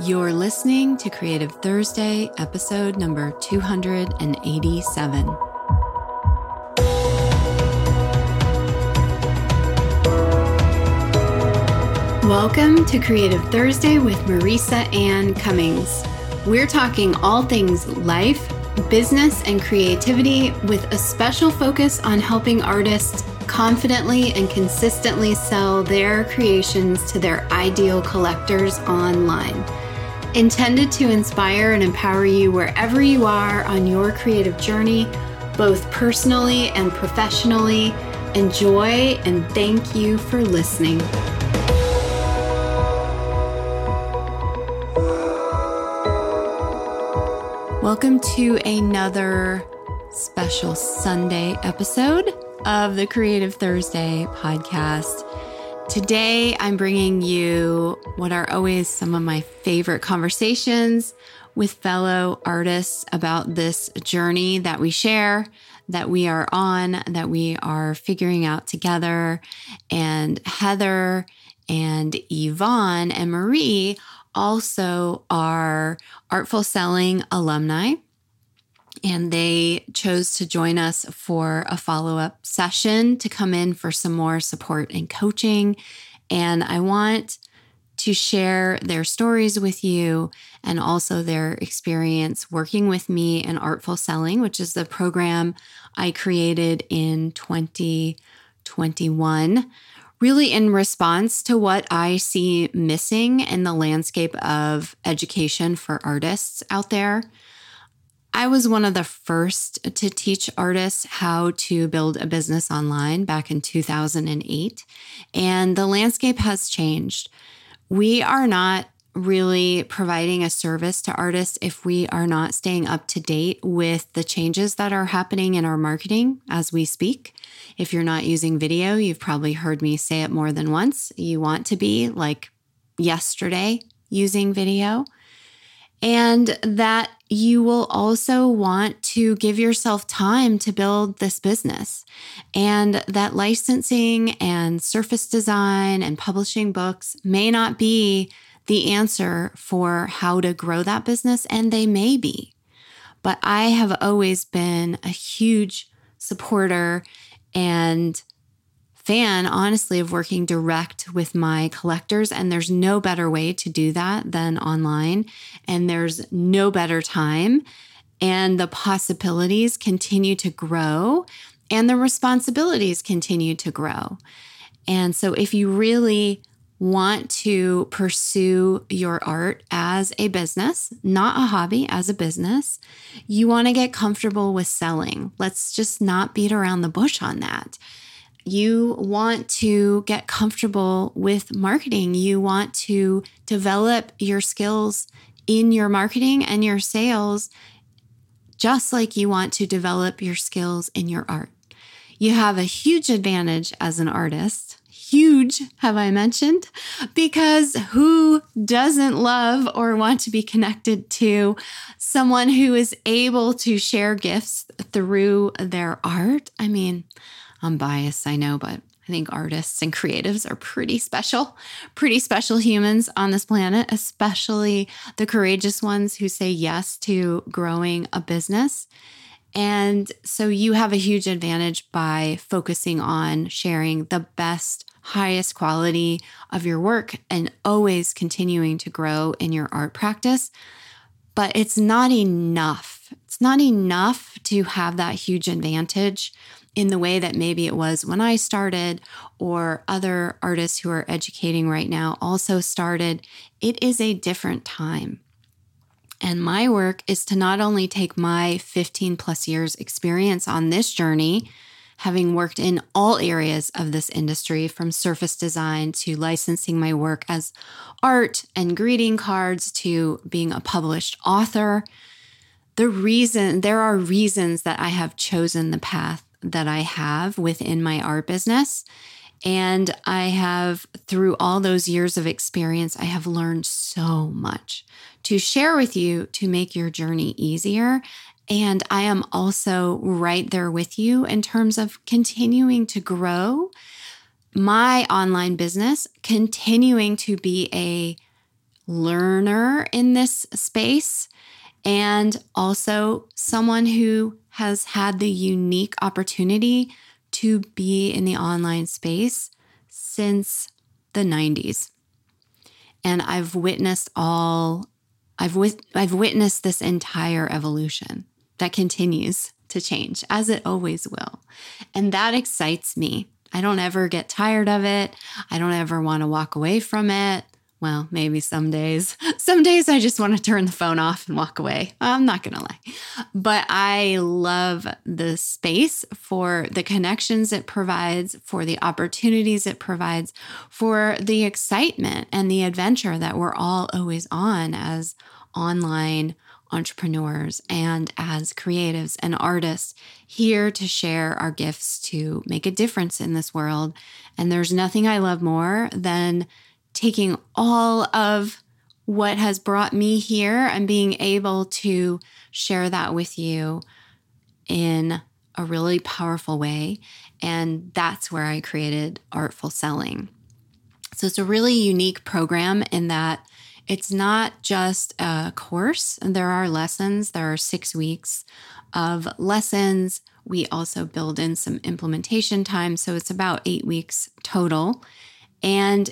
You're listening to Creative Thursday, episode number 287. Welcome to Creative Thursday with Marisa Anne Cummings. We're talking all things life, business, and creativity with a special focus on helping artists confidently and consistently sell their creations to their ideal collectors online. Intended to inspire and empower you wherever you are on your creative journey, both personally and professionally. Enjoy and thank you for listening. Welcome to another special Sunday episode of the Creative Thursday podcast. Today, I'm bringing you what are always some of my favorite conversations with fellow artists about this journey that we share, that we are on, that we are figuring out together. And Heather and Yvonne and Marie also are Artful Selling alumni and they chose to join us for a follow up session to come in for some more support and coaching. And I want to share their stories with you and also their experience working with me in Artful Selling, which is the program I created in 2021 really in response to what I see missing in the landscape of education for artists out there. I was one of the first to teach artists how to build a business online back in 2008, and the landscape has changed. We are not really providing a service to artists if we are not staying up to date with the changes that are happening in our marketing as we speak. If you're not using video, you've probably heard me say it more than once. You want to be like yesterday using video and that you will also want to give yourself time to build this business. And that licensing and surface design and publishing books may not be the answer for how to grow that business, and they may be. But I have always been a huge supporter and fan, honestly, of working direct with my collectors. And there's no better way to do that than online. And there's no better time. And the possibilities continue to grow and the responsibilities continue to grow. And so, if you really want to pursue your art as a business, not a hobby, as a business, you want to get comfortable with selling. Let's just not beat around the bush on that you want to get comfortable with marketing. You want to develop your skills in your marketing and your sales, just like you want to develop your skills in your art. You have a huge advantage as an artist. Huge, have I mentioned? Because who doesn't love or want to be connected to someone who is able to share gifts through their art? I mean, I'm biased, I know, but I think artists and creatives are pretty special, pretty special humans on this planet, especially the courageous ones who say yes to growing a business. And so you have a huge advantage by focusing on sharing the best, highest quality of your work and always continuing to grow in your art practice. But it's not enough. It's not enough to have that huge advantage in the way that maybe it was when I started, or other artists who are educating right now also started, it is a different time. And my work is to not only take my 15 plus years experience on this journey, having worked in all areas of this industry from surface design to licensing my work as art and greeting cards to being a published author. The reason, there are reasons that I have chosen the path that I have within my art business. And I have, through all those years of experience, I have learned so much to share with you to make your journey easier. And I am also right there with you in terms of continuing to grow my online business, continuing to be a learner in this space and also someone who has had the unique opportunity to be in the online space since the 90s. And I've witnessed all I've wit- I've witnessed this entire evolution that continues to change as it always will. And that excites me. I don't ever get tired of it. I don't ever want to walk away from it. Well, maybe some days. Some days I just want to turn the phone off and walk away. I'm not going to lie. But I love the space for the connections it provides, for the opportunities it provides, for the excitement and the adventure that we're all always on as online entrepreneurs and as creatives and artists here to share our gifts to make a difference in this world. And there's nothing I love more than taking all of what has brought me here and being able to share that with you in a really powerful way. And that's where I created Artful Selling. So it's a really unique program in that it's not just a course, there are lessons. There are six weeks of lessons. We also build in some implementation time. So it's about eight weeks total. And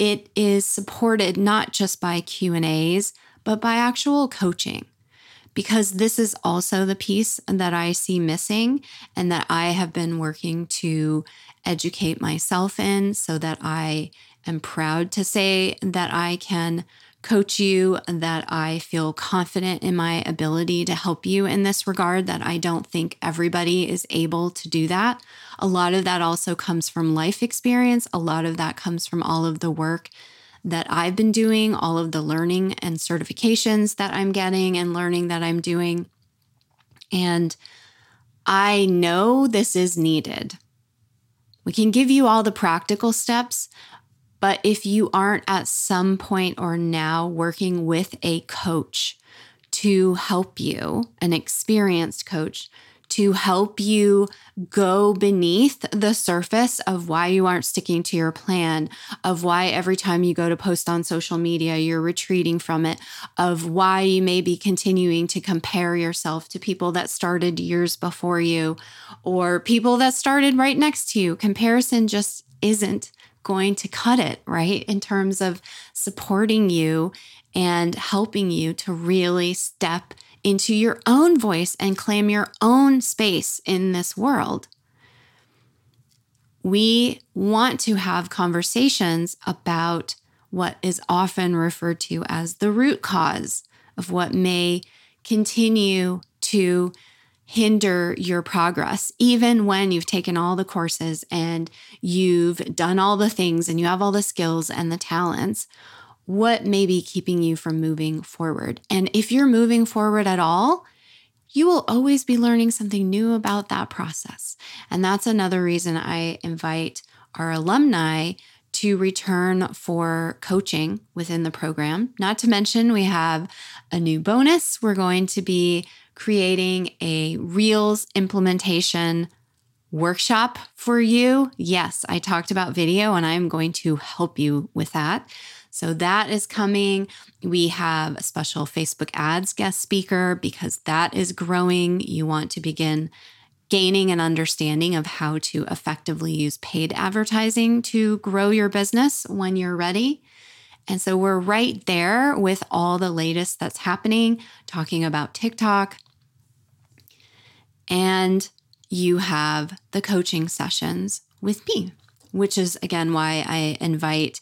it is supported not just by q&a's but by actual coaching. Because this is also the piece that i see missing and that i have been working to educate myself in so that i am proud to say that i can coach you, that I feel confident in my ability to help you in this regard, that I don't think everybody is able to do that. A lot of that also comes from life experience. A lot of that comes from all of the work that I've been doing, all of the learning and certifications that I'm getting and learning that I'm doing. And I know this is needed. We can give you all the practical steps, but if you aren't at some point or now working with a coach to help you, an experienced coach, to help you go beneath the surface of why you aren't sticking to your plan, of why every time you go to post on social media, you're retreating from it, of why you may be continuing to compare yourself to people that started years before you or people that started right next to you. Comparison just isn't going to cut it, right? In terms of supporting you and helping you to really step into your own voice and claim your own space in this world. We want to have conversations about what is often referred to as the root cause of what may continue to hinder your progress, even when you've taken all the courses and you've done all the things and you have all the skills and the talents. What may be keeping you from moving forward? And if you're moving forward at all, you will always be learning something new about that process. And that's another reason I invite our alumni to return for coaching within the program. Not to mention, we have a new bonus. We're going to be creating a Reels implementation workshop for you. Yes, I talked about video and I'm going to help you with that. So that is coming. We have a special Facebook ads guest speaker because that is growing. You want to begin gaining an understanding of how to effectively use paid advertising to grow your business when you're ready. And so we're right there with all the latest that's happening, talking about TikTok, and you have the coaching sessions with me, which is again why I invite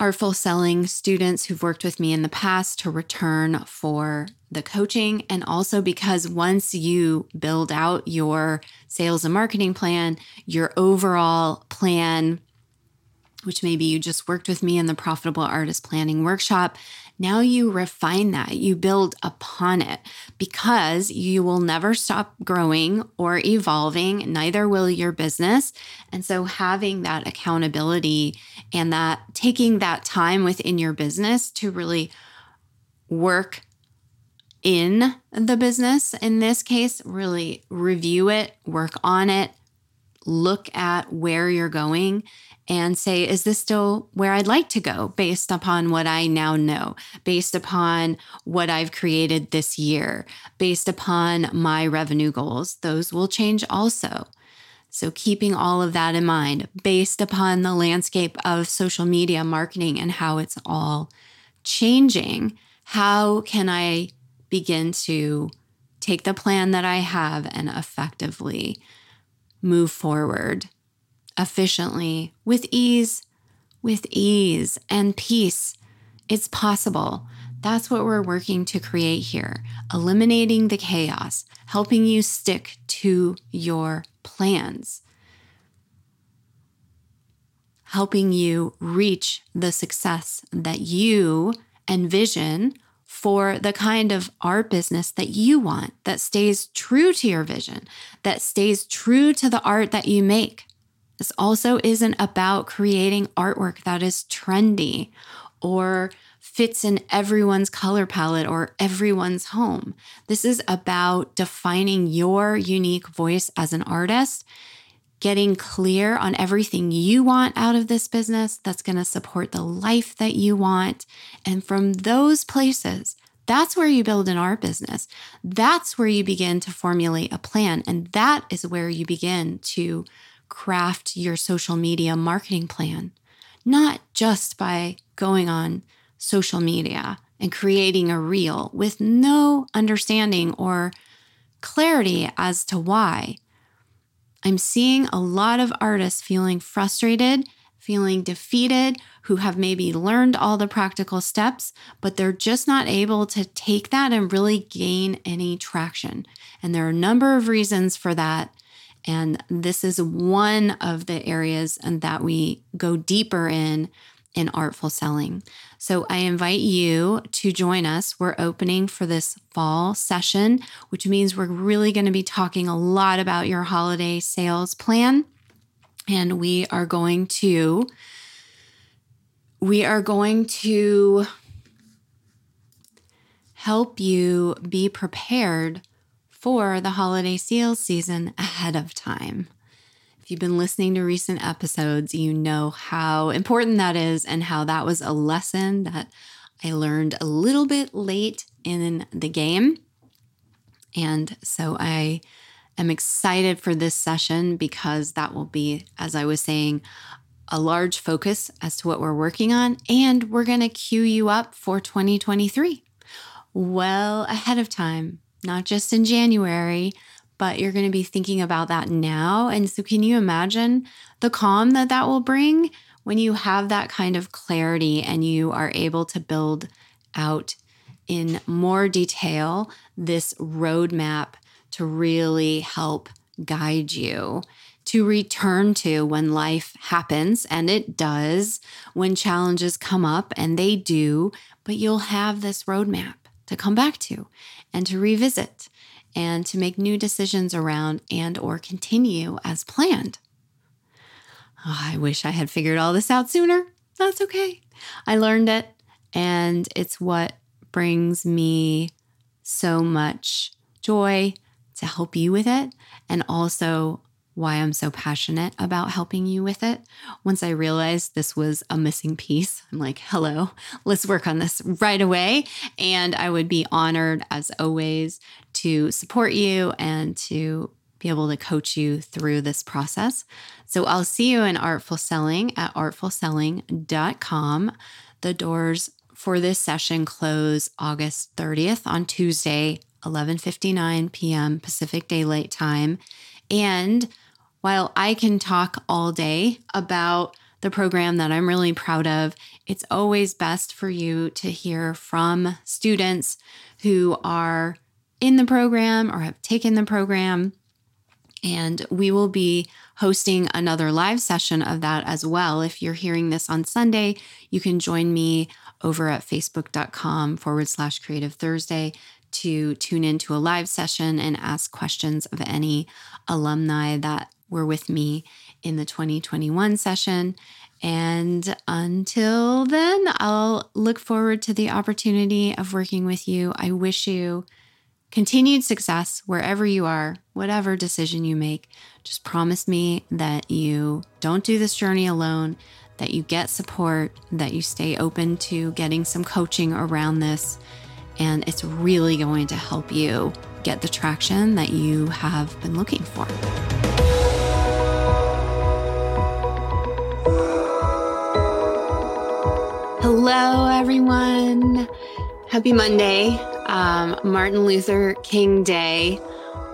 artful selling students who've worked with me in the past to return for the coaching. And also because once you build out your sales and marketing plan, your overall plan, which maybe you just worked with me in the Profitable Artist Planning Workshop, now you refine that, you build upon it because you will never stop growing or evolving, neither will your business. And so, having that accountability and that taking that time within your business to really work in the business, in this case, really review it, work on it, look at where you're going and say, is this still where I'd like to go based upon what I now know, based upon what I've created this year, based upon my revenue goals? Those will change also. So, keeping all of that in mind, based upon the landscape of social media marketing and how it's all changing, how can I begin to take the plan that I have and effectively move forward efficiently with ease, with ease and peace? It's possible. That's what we're working to create here, eliminating the chaos, helping you stick to your plans, helping you reach the success that you envision for the kind of art business that you want, that stays true to your vision, that stays true to the art that you make. This also isn't about creating artwork that is trendy or fits in everyone's color palette or everyone's home. This is about defining your unique voice as an artist, getting clear on everything you want out of this business that's going to support the life that you want. And from those places, that's where you build an art business. That's where you begin to formulate a plan. And that is where you begin to craft your social media marketing plan, not just by going on social media and creating a reel with no understanding or clarity as to why. I'm seeing a lot of artists feeling frustrated, feeling defeated, who have maybe learned all the practical steps, but they're just not able to take that and really gain any traction. And there are a number of reasons for that. And this is one of the areas and that we go deeper in in artful selling. So I invite you to join us. We're opening for this fall session, which means we're really going to be talking a lot about your holiday sales plan. And we are going to we are going to help you be prepared for the holiday sales season ahead of time. If you've been listening to recent episodes, you know how important that is and how that was a lesson that I learned a little bit late in the game. And so I am excited for this session because that will be, as I was saying, a large focus as to what we're working on. And we're going to queue you up for 2023 well ahead of time not just in January, but you're going to be thinking about that now. And so, can you imagine the calm that that will bring when you have that kind of clarity and you are able to build out in more detail this roadmap to really help guide you to return to when life happens, and it does, when challenges come up, and they do, but you'll have this roadmap to come back to and to revisit and to make new decisions around and or continue as planned. Oh, I wish I had figured all this out sooner. That's okay. I learned it and it's what brings me so much joy to help you with it and also why I'm so passionate about helping you with it. Once I realized this was a missing piece, I'm like, hello, let's work on this right away. And I would be honored, as always, to support you and to be able to coach you through this process. So I'll see you in Artful Selling at artfulselling.com. The doors for this session close August 30th on Tuesday, 11:59 p.m. Pacific Daylight Time. And while I can talk all day about the program that I'm really proud of, it's always best for you to hear from students who are in the program or have taken the program. And we will be hosting another live session of that as well. If you're hearing this on Sunday, you can join me over at facebook.com forward slash creative Thursday to tune into a live session and ask questions of any alumni that were with me in the 2021 session. And until then, I'll look forward to the opportunity of working with you. I wish you continued success wherever you are, whatever decision you make. Just promise me that you don't do this journey alone, that you get support, that you stay open to getting some coaching around this. And it's really going to help you get the traction that you have been looking for. Hello, everyone. Happy Monday, um, Martin Luther King Day.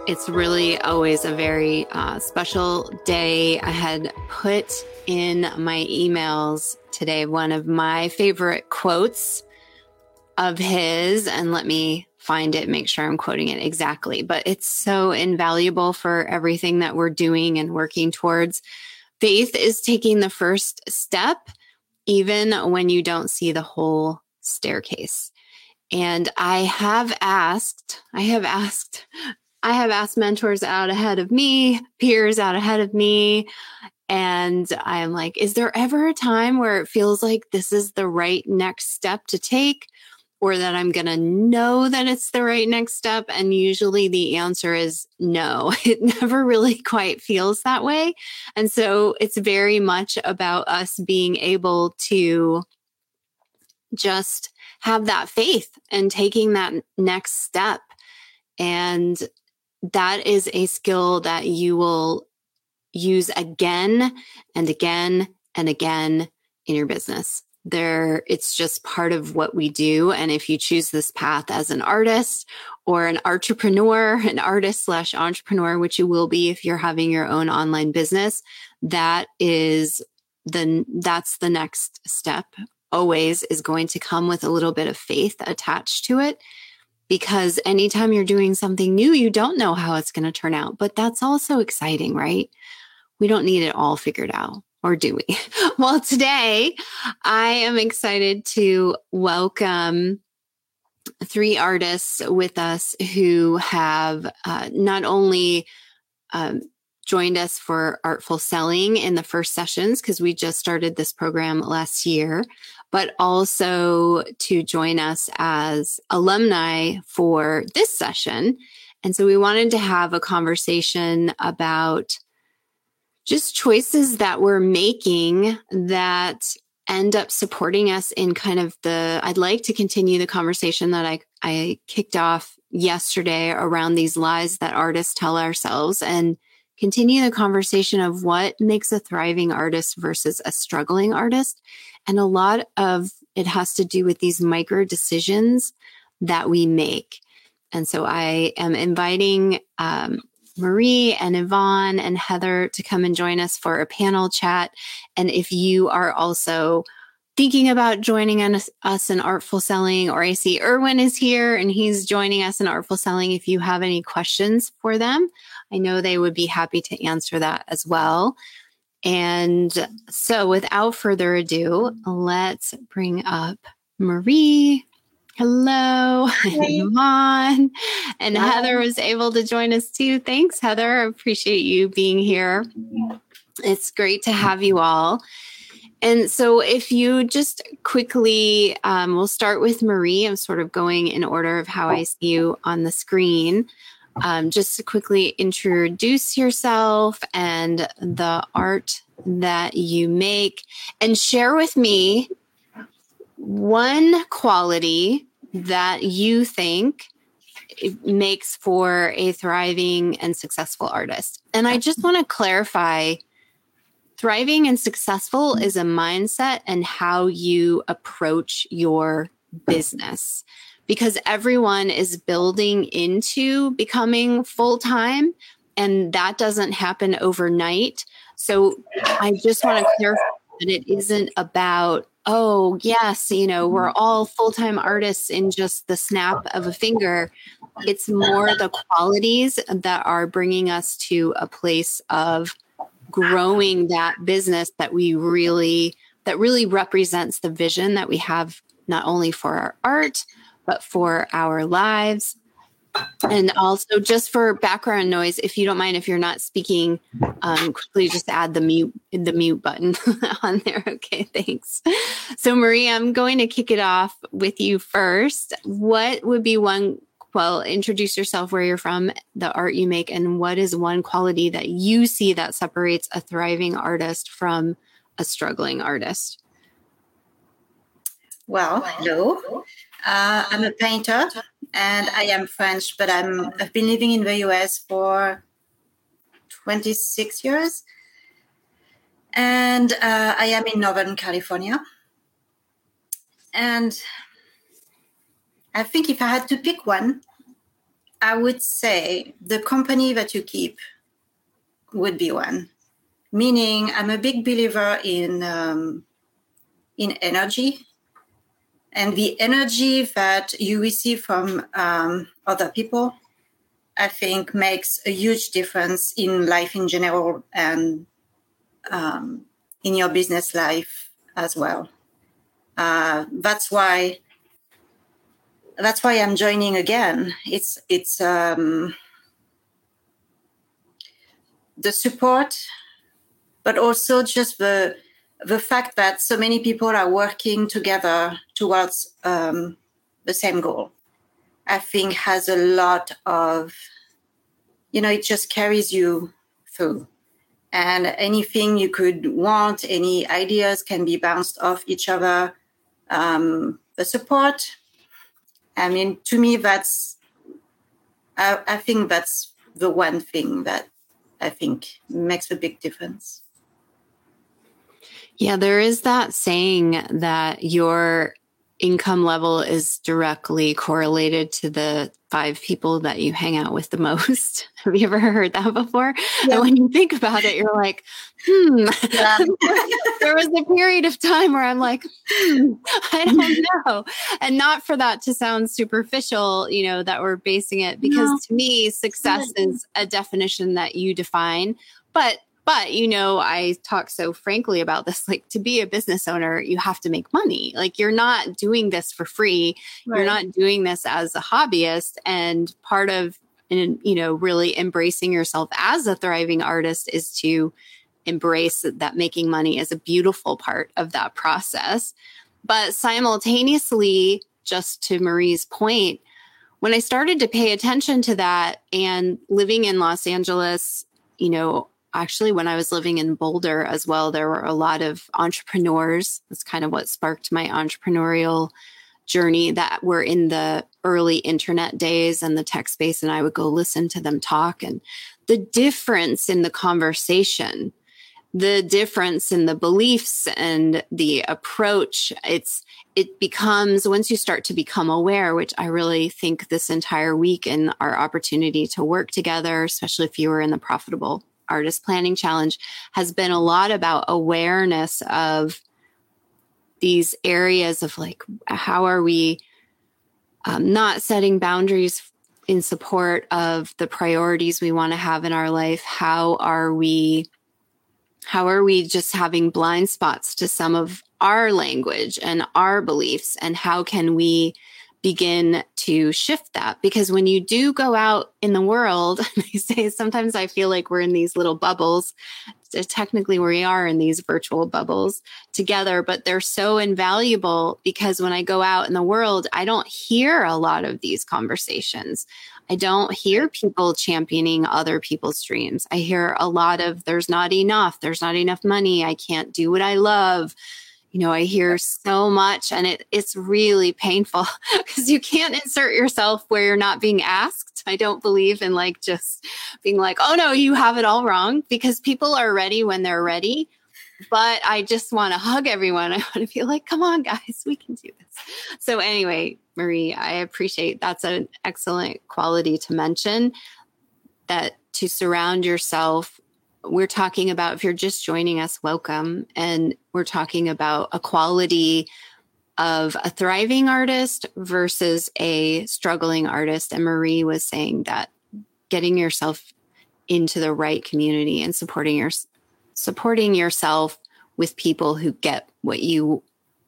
It's really always a very uh, special day. I had put in my emails today one of my favorite quotes of his, and let me find it, make sure I'm quoting it exactly. But it's so invaluable for everything that we're doing and working towards. Faith is taking the first step, even when you don't see the whole staircase. And I have asked, I have asked, I have asked mentors out ahead of me, peers out ahead of me. And I'm like, is there ever a time where it feels like this is the right next step to take? Or that I'm going to know that it's the right next step. And usually the answer is no. It never really quite feels that way. And so it's very much about us being able to just have that faith and taking that next step. And that is a skill that you will use again and again and again in your business. There, it's just part of what we do. And if you choose this path as an artist or an entrepreneur, an artist slash entrepreneur, which you will be if you're having your own online business, that is the, that's the next step always is going to come with a little bit of faith attached to it because anytime you're doing something new, you don't know how it's going to turn out. But that's also exciting, right? We don't need it all figured out, or do we? well, today I am excited to welcome three artists with us who have uh, not only um, joined us for Artful Selling in the first sessions because we just started this program last year, but also to join us as alumni for this session. And so we wanted to have a conversation about just choices that we're making that end up supporting us in kind of the I'd like to continue the conversation that I I kicked off yesterday around these lies that artists tell ourselves and continue the conversation of what makes a thriving artist versus a struggling artist and a lot of it has to do with these micro decisions that we make. And so I am inviting um, Marie and Yvonne and Heather to come and join us for a panel chat. And if you are also thinking about joining us, us in Artful Selling, or I see Erwin is here and he's joining us in Artful Selling. If you have any questions for them, I know they would be happy to answer that as well. And so, without further ado, let's bring up Marie. Hello, hey. Yvonne. And Hi. Heather was able to join us too. Thanks, Heather. I appreciate you being here. It's great to have you all. And so, if you just quickly, um, we'll start with Marie. I'm sort of going in order of how I see you on the screen um, just to quickly introduce yourself and the art that you make and share with me one quality that you think makes for a thriving and successful artist. And I just want to clarify thriving and successful is a mindset and how you approach your business because everyone is building into becoming full time and that doesn't happen overnight. So I just want to clarify that it isn't about, oh, yes, you know, we're all full time artists in just the snap of a finger. It's more the qualities that are bringing us to a place of growing that business that we really that really represents the vision that we have not only for our art but for our lives. And also, just for background noise, if you don't mind, if you're not speaking, um, quickly just add the mute the mute button on there. Okay, thanks. So, Marie, I'm going to kick it off with you first. What would be one well, introduce yourself, where you're from, the art you make, and what is one quality that you see that separates a thriving artist from a struggling artist? Well, hello. Uh, I'm a painter and I am French, but I'm, I've been living in the US for 26 years. And uh, I am in Northern California. And I think if I had to pick one, I would say the company that you keep would be one. Meaning, I'm a big believer in um, in energy and the energy that you receive from um, other people i think makes a huge difference in life in general and um, in your business life as well. Uh, that's why that's why i'm joining again. It's it's um, the support but also just the the fact that so many people are working together towards um, the same goal, I think has a lot of, you know, it just carries you through. And anything you could want, any ideas can be bounced off each other. Um, the support, I mean, to me, that's, I, I think that's the one thing that I think makes a big difference. Yeah, there is that saying that your income level is directly correlated to the five people that you hang out with the most. Have you ever heard that before? Yeah. And when you think about it, you're like, hmm. Yeah. there was a period of time where I'm like, hmm, I don't know. And not for that to sound superficial, you know, that we're basing it, because no. to me, success is a definition that you define. But but, you know, I talk so frankly about this like to be a business owner, you have to make money. Like you're not doing this for free. Right. You're not doing this as a hobbyist. And part of, and, you know, really embracing yourself as a thriving artist is to embrace that making money is a beautiful part of that process. But simultaneously, just to Marie's point, when I started to pay attention to that and living in Los Angeles, you know, actually when I was living in Boulder as well, there were a lot of entrepreneurs. That's kind of what sparked my entrepreneurial journey that were in the early internet days and the tech space. And I would go listen to them talk and the difference in the conversation, the difference in the beliefs and the approach. It's, it becomes once you start to become aware, which I really think this entire week and our opportunity to work together, especially if you were in the profitable artist planning challenge has been a lot about awareness of these areas of like how are we um, not setting boundaries in support of the priorities we want to have in our life? How are we how are we just having blind spots to some of our language and our beliefs? And how can we begin to shift that. Because when you do go out in the world these days sometimes i feel like we're in these little bubbles. Technically we are in these virtual bubbles together but they're so invaluable because when i go out in the world i don't hear a lot of these conversations. I don't hear people championing other people's dreams. I hear a lot of there's not enough. There's not enough money. I can't do what i love you know, I hear so much and it, it's really painful because you can't insert yourself where you're not being asked. I don't believe in like just being like, oh no, you have it all wrong because people are ready when they're ready. But I just want to hug everyone. I want to feel like, come on, guys, we can do this. So, anyway, Marie, I appreciate that's an excellent quality to mention that to surround yourself we're talking about, if you're just joining us, welcome. And we're talking about a quality of a thriving artist versus a struggling artist. And Marie was saying that getting yourself into the right community and supporting your supporting yourself with people who get what you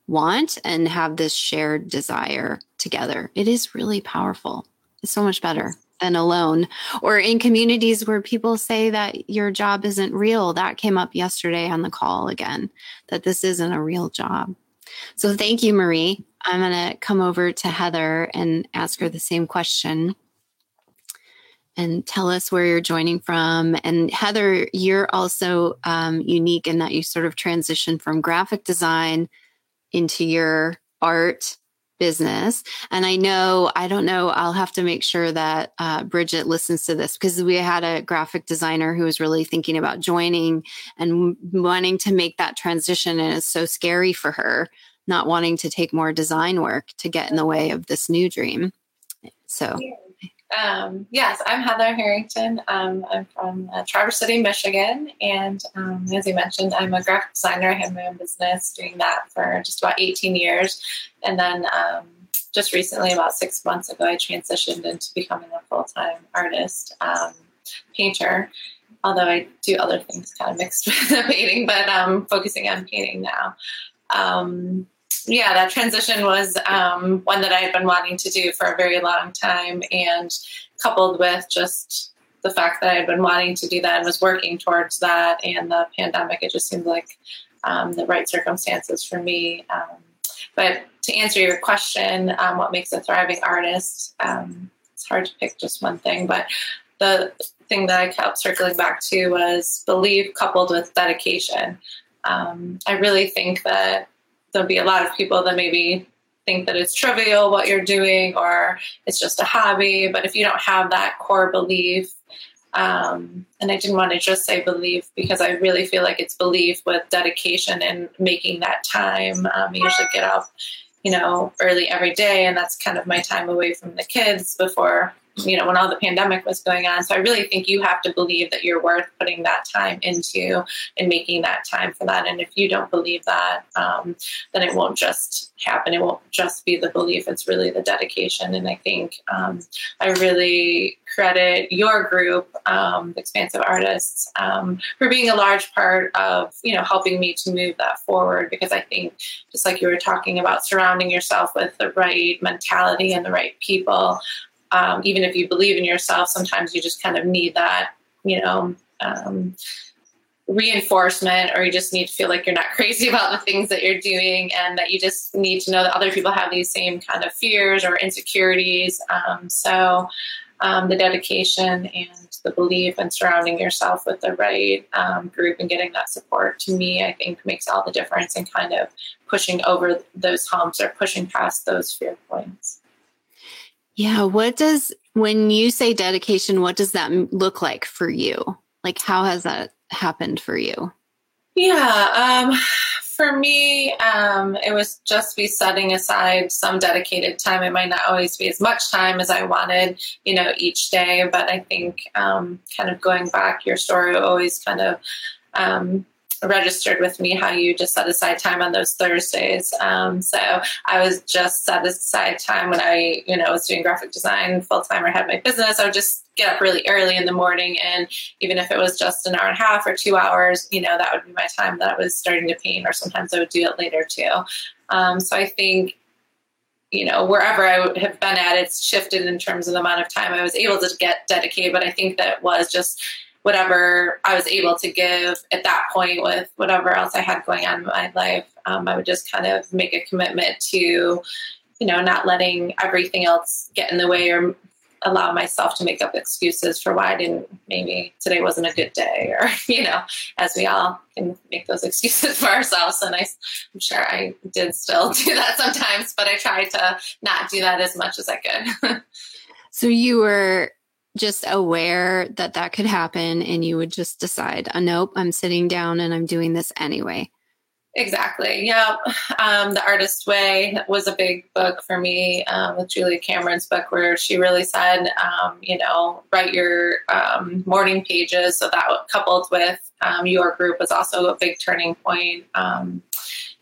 want and have this shared desire together. It is really powerful. It's so much better than alone. Or in communities where people say that your job isn't real that came up yesterday on the call again that this isn't a real job. So thank you marie. I'm going to come over to Heather and ask her the same question and tell us where you're joining from. And Heather, you're also um, unique in that you sort of transition from graphic design into your art business. And I know, I don't know, I'll have to make sure that uh, Bridget listens to this because we had a graphic designer who was really thinking about joining and wanting to make that transition. And it's so scary for her, not wanting to take more design work to get in the way of this new dream. So. Um, yes, I'm Heather Harrington. Um, I'm from uh, Traverse City, Michigan. And um, as you mentioned, I'm a graphic designer. I have my own business doing that for just about 18 years. And then um, just recently, about six months ago, I transitioned into becoming a full time artist, um, painter. Although I do other things kind of mixed with the painting, but um, focusing on painting now. Um, yeah, that transition was um, one that I had been wanting to do for a very long time, and coupled with just the fact that I had been wanting to do that and was working towards that, and the pandemic, it just seemed like um, the right circumstances for me. Um, but to answer your question, um, what makes a thriving artist? Um, it's hard to pick just one thing, but the thing that I kept circling back to was belief coupled with dedication. Um, I really think that there'll be a lot of people that maybe think that it's trivial what you're doing or it's just a hobby. But if you don't have that core belief, um, and I didn't want to just say belief because I really feel like it's belief with dedication and making that time. Um, I usually get up, you know, early every day, and that's kind of my time away from the kids before you know, when all the pandemic was going on. So I really think you have to believe that you're worth putting that time into and making that time for that. And if you don't believe that, um, then it won't just happen. It won't just be the belief. It's really the dedication. And I think um, I really credit your group, um, Expansive Artists, um, for being a large part of, you know, helping me to move that forward. Because I think, just like you were talking about, surrounding yourself with the right mentality and the right people um, even if you believe in yourself, sometimes you just kind of need that, you know, um, reinforcement, or you just need to feel like you're not crazy about the things that you're doing, and that you just need to know that other people have these same kind of fears or insecurities. Um, so, um, the dedication and the belief and surrounding yourself with the right um, group and getting that support to me, I think makes all the difference in kind of pushing over those humps or pushing past those fear points. Yeah. What does, when you say dedication, what does that look like for you? Like, how has that happened for you? Yeah. Um, for me, um, it was just be setting aside some dedicated time. It might not always be as much time as I wanted, you know, each day, but I think um, kind of going back, your story always kind of um, registered with me how you just set aside time on those Thursdays. Um, so I was just set aside time when I, you know, was doing graphic design full time or had my business. I would just get up really early in the morning, and even if it was just an hour and a half or two hours, you know, that would be my time that I was starting to paint. Or sometimes I would do it later too. Um, so I think you know, wherever I have been at, it's shifted in terms of the amount of time I was able to get dedicated. But I think that was just whatever I was able to give at that point with whatever else I had going on in my life. Um, I would just kind of make a commitment to, you know, not letting everything else get in the way or allow myself to make up excuses for why I didn't maybe today wasn't a good day or you know as we all can make those excuses for ourselves and I, am sure I did still do that sometimes but I tried to not do that as much as I could so you were just aware that that could happen and you would just decide, uh, nope, I'm sitting down and I'm doing this anyway. Exactly. Yeah. Um, the Artist Way was a big book for me um, with Julia Cameron's book, where she really said, um, you know, write your um, morning pages. So that coupled with um, your group was also a big turning point. Um,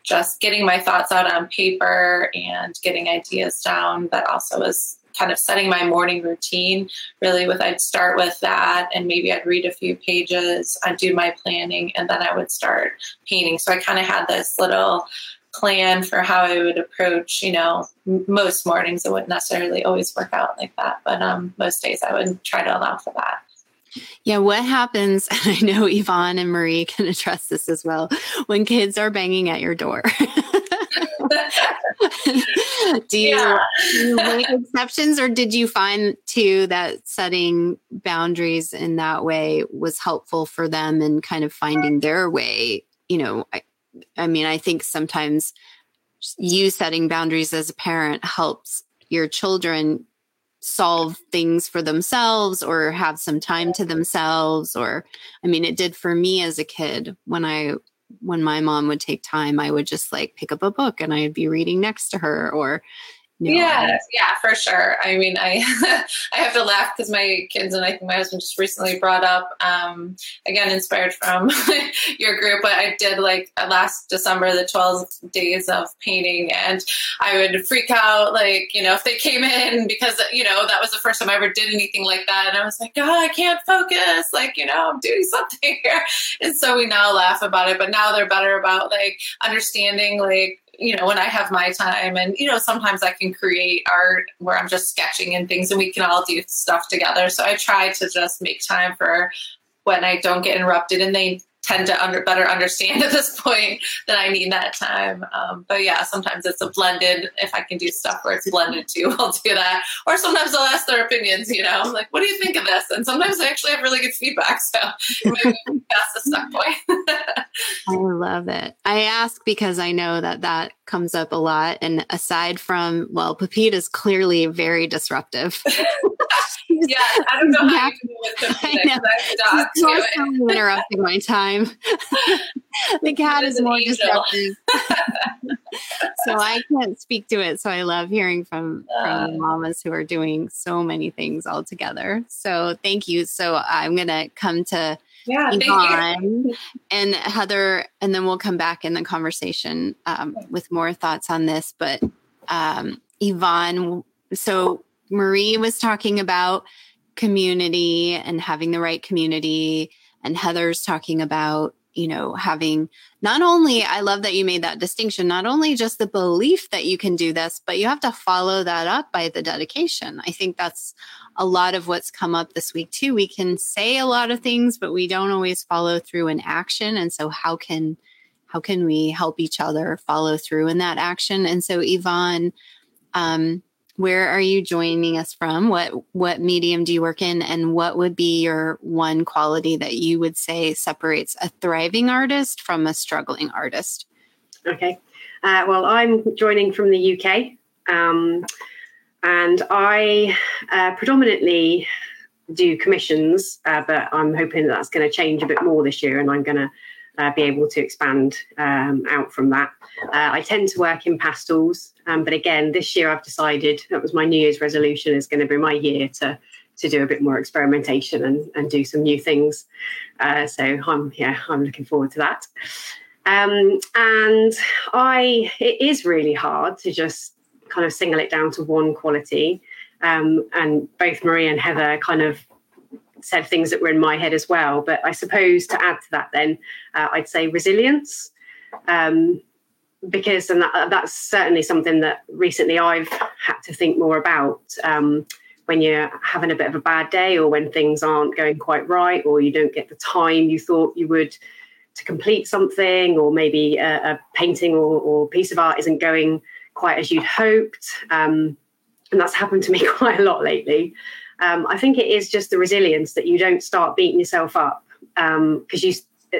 just getting my thoughts out on paper and getting ideas down, that also was kind of setting my morning routine really with I'd start with that and maybe I'd read a few pages, I'd do my planning, and then I would start painting. So I kind of had this little plan for how I would approach, you know, most mornings it wouldn't necessarily always work out like that, but um, most days I would try to allow for that. Yeah, what happens? and I know Yvonne and Marie can address this as well when kids are banging at your door. do you, yeah. do you make exceptions or did you find too that setting boundaries in that way was helpful for them and kind of finding their way you know I, I mean i think sometimes you setting boundaries as a parent helps your children solve things for themselves or have some time to themselves or i mean it did for me as a kid when i when my mom would take time i would just like pick up a book and i'd be reading next to her or yeah, yeah, for sure. I mean, I I have to laugh because my kids and I think my husband just recently brought up um, again, inspired from your group. But I did like uh, last December the twelve days of painting, and I would freak out, like you know, if they came in because you know that was the first time I ever did anything like that, and I was like, God, I can't focus, like you know, I'm doing something here, and so we now laugh about it. But now they're better about like understanding, like you know, when I have my time. And, you know, sometimes I can create art where I'm just sketching and things and we can all do stuff together. So I try to just make time for when I don't get interrupted and they tend to under, better understand at this point that I need that time. Um, but yeah, sometimes it's a blended. If I can do stuff where it's blended too, I'll do that. Or sometimes I'll ask their opinions. You know, like, what do you think of this? And sometimes I actually have really good feedback. So maybe that's the stuck point. I love it. I ask because I know that that comes up a lot. And aside from, well, Pepita is clearly very disruptive. yeah, I don't know how you do with Pepita. I'm constantly interrupting my time. the cat is more angel. disruptive. so I can't speak to it. So I love hearing from, from uh, mamas who are doing so many things all together. So thank you. So I'm going to come to yeah, Yvonne and Heather, and then we'll come back in the conversation um, with more thoughts on this. But um, Yvonne, so Marie was talking about community and having the right community, and Heather's talking about you know, having not only, I love that you made that distinction, not only just the belief that you can do this, but you have to follow that up by the dedication. I think that's a lot of what's come up this week too. We can say a lot of things, but we don't always follow through in action. And so how can, how can we help each other follow through in that action? And so Yvonne, um, where are you joining us from? What what medium do you work in, and what would be your one quality that you would say separates a thriving artist from a struggling artist? Okay, uh, well, I'm joining from the UK, um, and I uh, predominantly do commissions, uh, but I'm hoping that that's going to change a bit more this year, and I'm going to uh, be able to expand um, out from that. Uh, I tend to work in pastels, um, but again, this year I've decided that was my New Year's resolution is going to be my year to to do a bit more experimentation and, and do some new things. Uh, so I'm yeah, I'm looking forward to that. Um, and I it is really hard to just kind of single it down to one quality. Um, and both Marie and Heather kind of said things that were in my head as well. But I suppose to add to that, then uh, I'd say resilience, um, because and that, that's certainly something that recently I've had to think more about. Um, when you're having a bit of a bad day, or when things aren't going quite right, or you don't get the time you thought you would to complete something, or maybe a, a painting or, or, piece of art isn't going quite as you'd hoped. Um, and that's happened to me quite a lot lately um, I think it is just the resilience that you don't start beating yourself up because um, you uh,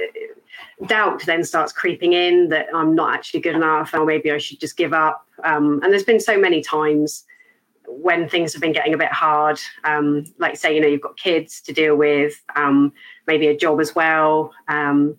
doubt then starts creeping in that I'm not actually good enough or maybe I should just give up. Um, and there's been so many times when things have been getting a bit hard, um, like say, you know, you've got kids to deal with, um, maybe a job as well, um,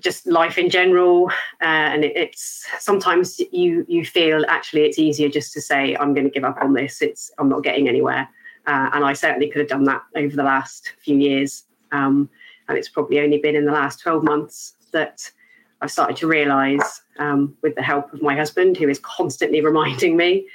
just life in general. Uh, and it, it's sometimes you you feel actually it's easier just to say I'm going to give up on this. It's I'm not getting anywhere. Uh, and I certainly could have done that over the last few years. Um, and it's probably only been in the last 12 months that I've started to realize, um, with the help of my husband, who is constantly reminding me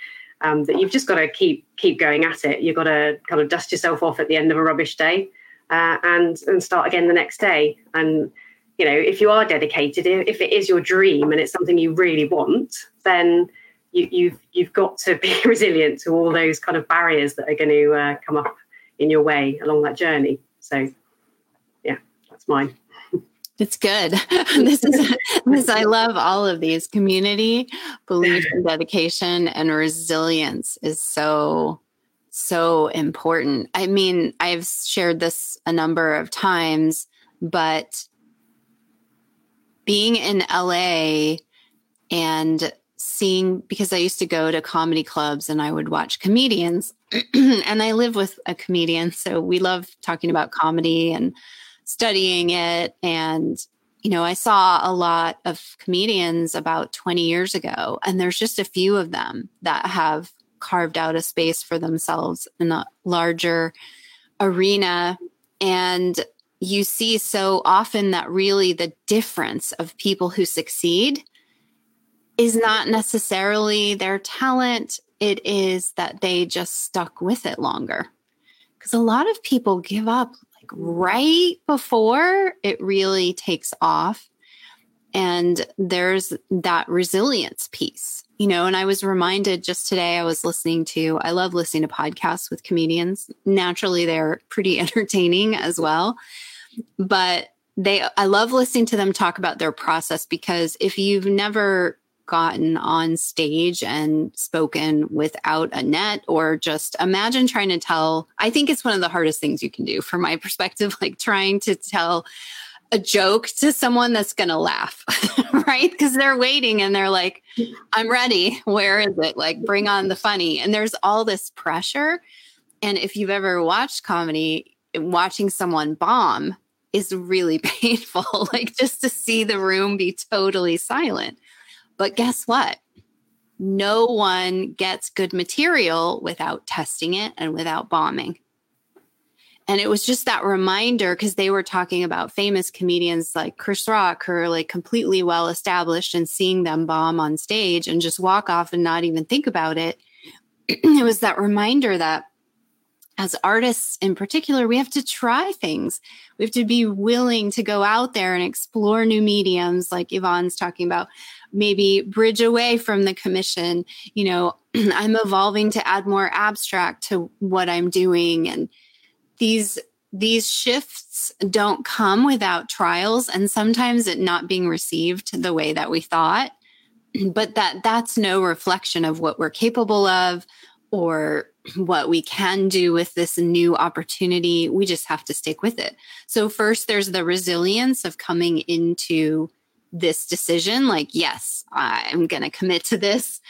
um, that you've just got to keep keep going at it. You've got to kind of dust yourself off at the end of a rubbish day uh, and and start again the next day. And you know, if you are dedicated, if it is your dream and it's something you really want, then you, have you've, you've got to be resilient to all those kind of barriers that are going to uh, come up in your way along that journey. So, mine. It's good. this is this I love all of these. Community, belief and dedication and resilience is so so important. I mean, I've shared this a number of times, but being in LA and seeing because I used to go to comedy clubs and I would watch comedians and I live with a comedian so we love talking about comedy and studying it. And you know I saw a lot of comedians about 20 years ago and there's just a few of them that have carved out a space for themselves in a larger arena. And you see so often that really the difference of people who succeed is not necessarily their talent, it is that they just stuck with it longer. Because a lot of people give up right before it really takes off. And there's that resilience piece, you know. And I was reminded just today, I was listening to, I love listening to podcasts with comedians. Naturally, they're pretty entertaining as well but they I love listening to them talk about their process because if you've never gotten on stage and spoken without a net or just imagine trying to tell I think it's one of the hardest things you can do from my perspective like trying to tell a joke to someone that's going to laugh, right? Because they're waiting and they're like, I'm ready. Where is it? Like, bring on the funny. And there's all this pressure. And if you've ever watched comedy, watching someone bomb is really painful. like just to see the room be totally silent. But guess what? No one gets good material without testing it and without bombing. And it was just that reminder because they were talking about famous comedians like Chris Rock who are like completely well established and seeing them bomb on stage and just walk off and not even think about it. it was that reminder that as artists in particular, we have to try things. We have to be willing to go out there and explore new mediums, like Yvonne's talking about, maybe bridge away from the commission. You know, I'm evolving to add more abstract to what I'm doing. And these these shifts don't come without trials and sometimes it not being received the way that we thought but that that's no reflection of what we're capable of or what we can do with this new opportunity. We just have to stick with it. So, first, there's the resilience of coming into this decision like, yes, I'm going to commit to this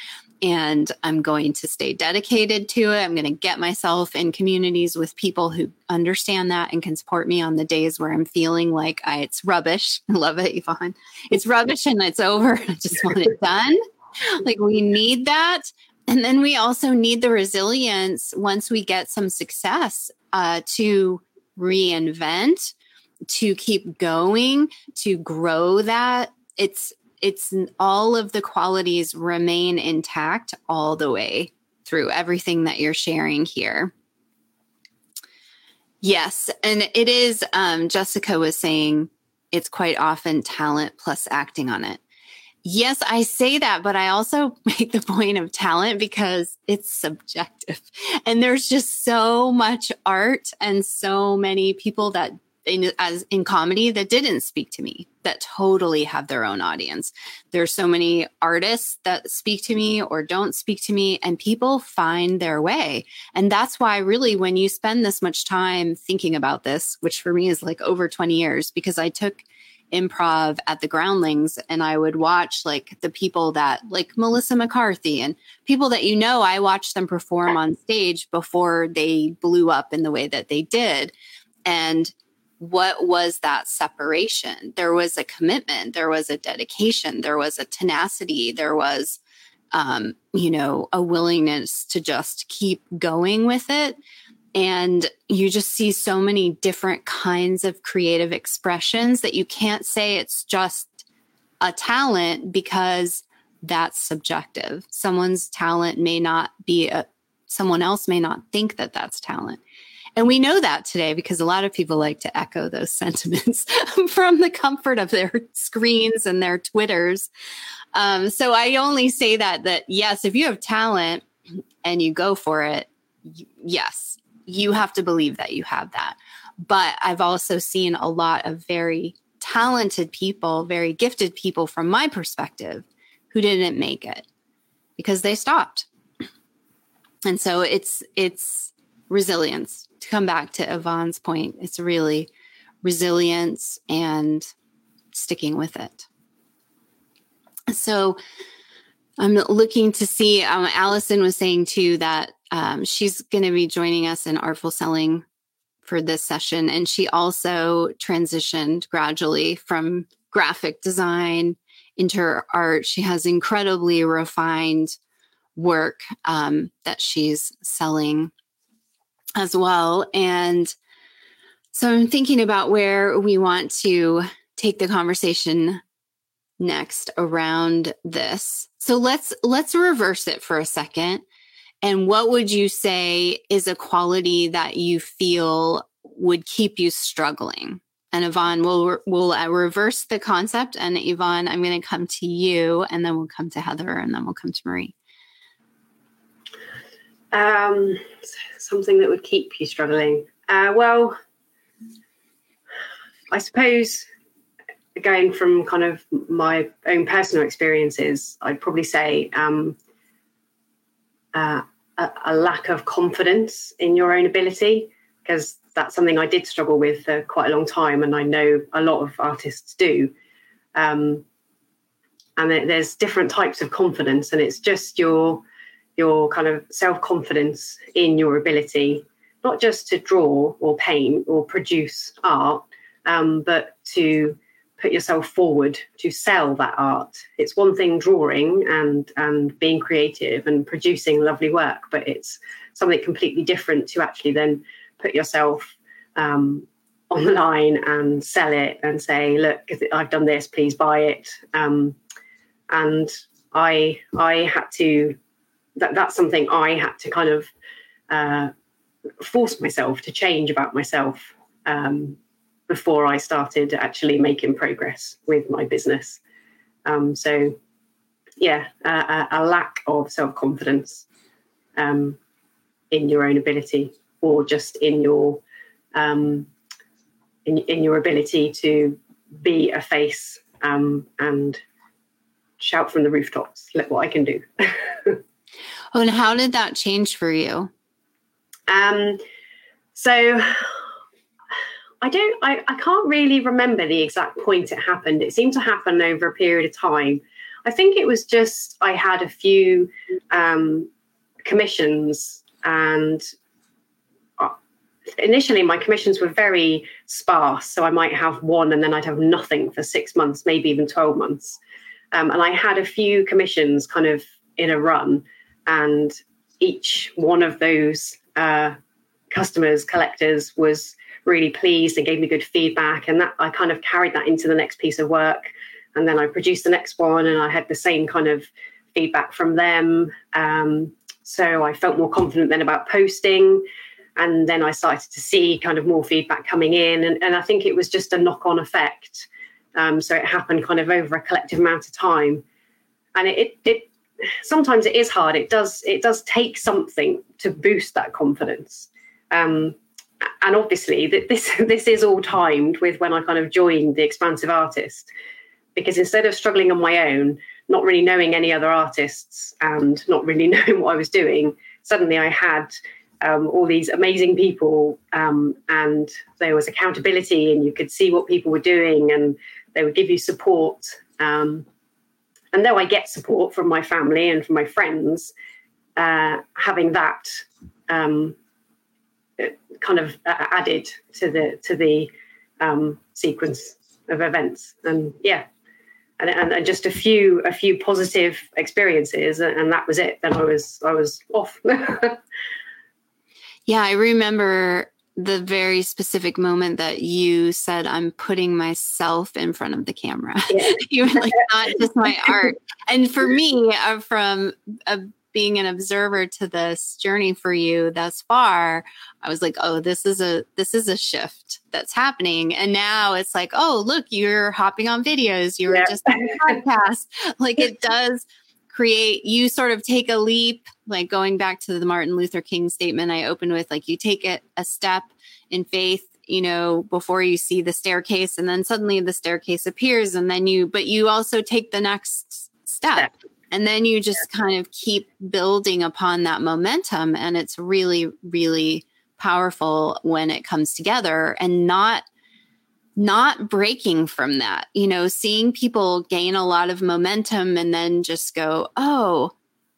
and I'm going to stay dedicated to it. I'm going to get myself in communities with people who understand that and can support me on the days where I'm feeling like I, it's rubbish. I love it, Yvonne. It's rubbish and it's over. I just want it done. Like we need that. And then we also need the resilience once we get some success uh, to reinvent, to keep going, to grow that. It's it's all of the qualities remain intact all the way through everything that you're sharing here. Yes, and it is. Um, Jessica was saying it's quite often talent plus acting on it. Yes, I say that, but I also make the point of talent because it's subjective. And there's just so much art and so many people that in, as in comedy that didn't speak to me that totally have their own audience. There's so many artists that speak to me or don't speak to me and people find their way. And that's why really when you spend this much time thinking about this, which for me is like over 20 years because I took improv at the groundlings and I would watch like the people that like Melissa McCarthy and people that you know I watched them perform on stage before they blew up in the way that they did and what was that separation there was a commitment there was a dedication there was a tenacity there was um, you know a willingness to just keep going with it and you just see so many different kinds of creative expressions that you can't say it's just a talent because that's subjective. Someone's talent may not be a, someone else may not think that that's talent. And we know that today because a lot of people like to echo those sentiments from the comfort of their screens and their Twitters. Um, so I only say that, that yes, if you have talent and you go for it, yes, you have to believe that you have that. But I've also seen a lot of very talented people, very gifted people from my perspective who didn't make it because they stopped. And so it's it's resilience. To come back to Yvonne's point, it's really resilience and sticking with it. So I'm looking to see. Um, Allison was saying too that um, she's going to be joining us in Artful Selling for this session. And she also transitioned gradually from graphic design into art. She has incredibly refined work um, that she's selling as well. And so I'm thinking about where we want to take the conversation next around this. So let's let's reverse it for a second. And what would you say is a quality that you feel would keep you struggling? And Yvonne, we'll we'll uh, reverse the concept. And Yvonne, I'm going to come to you, and then we'll come to Heather, and then we'll come to Marie. Um, something that would keep you struggling. Uh, well, I suppose going from kind of my own personal experiences, I'd probably say um, uh, a, a, lack of confidence in your own ability, because that's something I did struggle with for quite a long time, and I know a lot of artists do. Um, and there's different types of confidence, and it's just your your kind of self confidence in your ability, not just to draw or paint or produce art, um, but to put yourself forward to sell that art. It's one thing drawing and and being creative and producing lovely work, but it's something completely different to actually then put yourself um, online and sell it and say, look, I've done this, please buy it. Um, and I I had to that that's something I had to kind of uh, force myself to change about myself. Um, before I started actually making progress with my business. Um, so, yeah, a, a lack of self confidence um, in your own ability, or just in your um, in, in your ability to be a face um, and shout from the rooftops. Look what I can do. oh, and how did that change for you? Um, so I don't, I, I can't really remember the exact point it happened. It seemed to happen over a period of time. I think it was just I had a few um, commissions, and uh, initially my commissions were very sparse. So I might have one, and then I'd have nothing for six months, maybe even twelve months. Um, and I had a few commissions kind of in a run, and each one of those uh, customers, collectors, was really pleased and gave me good feedback. And that I kind of carried that into the next piece of work. And then I produced the next one and I had the same kind of feedback from them. Um, so I felt more confident then about posting. And then I started to see kind of more feedback coming in. And, and I think it was just a knock on effect. Um, so it happened kind of over a collective amount of time. And it, it, it sometimes it is hard. It does it does take something to boost that confidence. Um, and obviously this this is all timed with when I kind of joined the expansive artist because instead of struggling on my own, not really knowing any other artists and not really knowing what I was doing, suddenly I had um, all these amazing people um, and there was accountability and you could see what people were doing and they would give you support. Um, and though I get support from my family and from my friends, uh, having that um, kind of uh, added to the to the um, sequence of events. And yeah, and, and, and, just a few a few positive experiences, and that was it. Then I was I was off. yeah, I remember the very specific moment that you said i'm putting myself in front of the camera. Yeah. you were like not just my art. And for me uh, from a being an observer to this journey for you thus far i was like oh this is a this is a shift that's happening. And now it's like oh look you're hopping on videos. You were just on a podcast. Like it does create you sort of take a leap like going back to the martin luther king statement i opened with like you take it a step in faith you know, before you see the staircase and then suddenly the staircase appears and then you, but you also take the next step. And then you just kind of keep building upon that momentum. And it's really, really powerful when it comes together and not not breaking from that you know seeing people gain a lot of momentum and then just go oh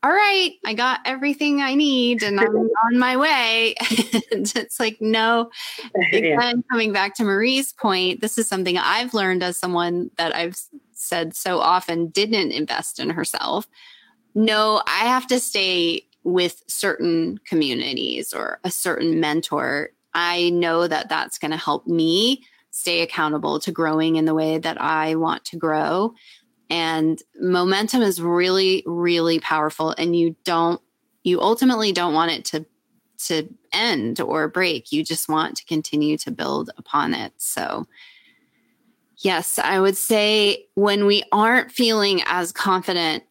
all right i got everything i need and i'm on my way. It's like no again coming back to marie's point this is something i've learned as someone that i've said so often didn't invest in herself. No i have to stay with certain communities or a certain mentor, I know that that's going to help me stay accountable to growing in the way that I want to grow. And momentum is really, really powerful. And you don't, you ultimately don't want it to, to end or break. You just want to continue to build upon it. So, yes, I would say when we aren't feeling as confident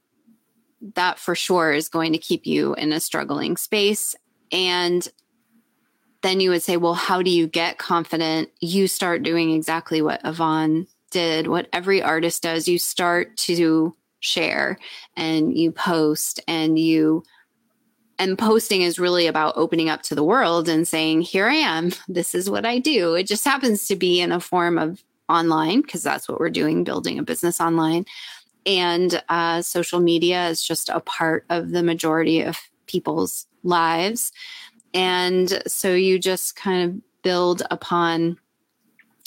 that for sure is going to keep you in a struggling space. And then you would say, well, how do you get confident? You start doing exactly what Yvonne did, what every artist does. You start to share and you post and you and posting is really about opening up to the world and saying here i am this is what i do it just happens to be in a form of online because that's what we're doing building a business online and uh, social media is just a part of the majority of people's lives. And so you just kind of build upon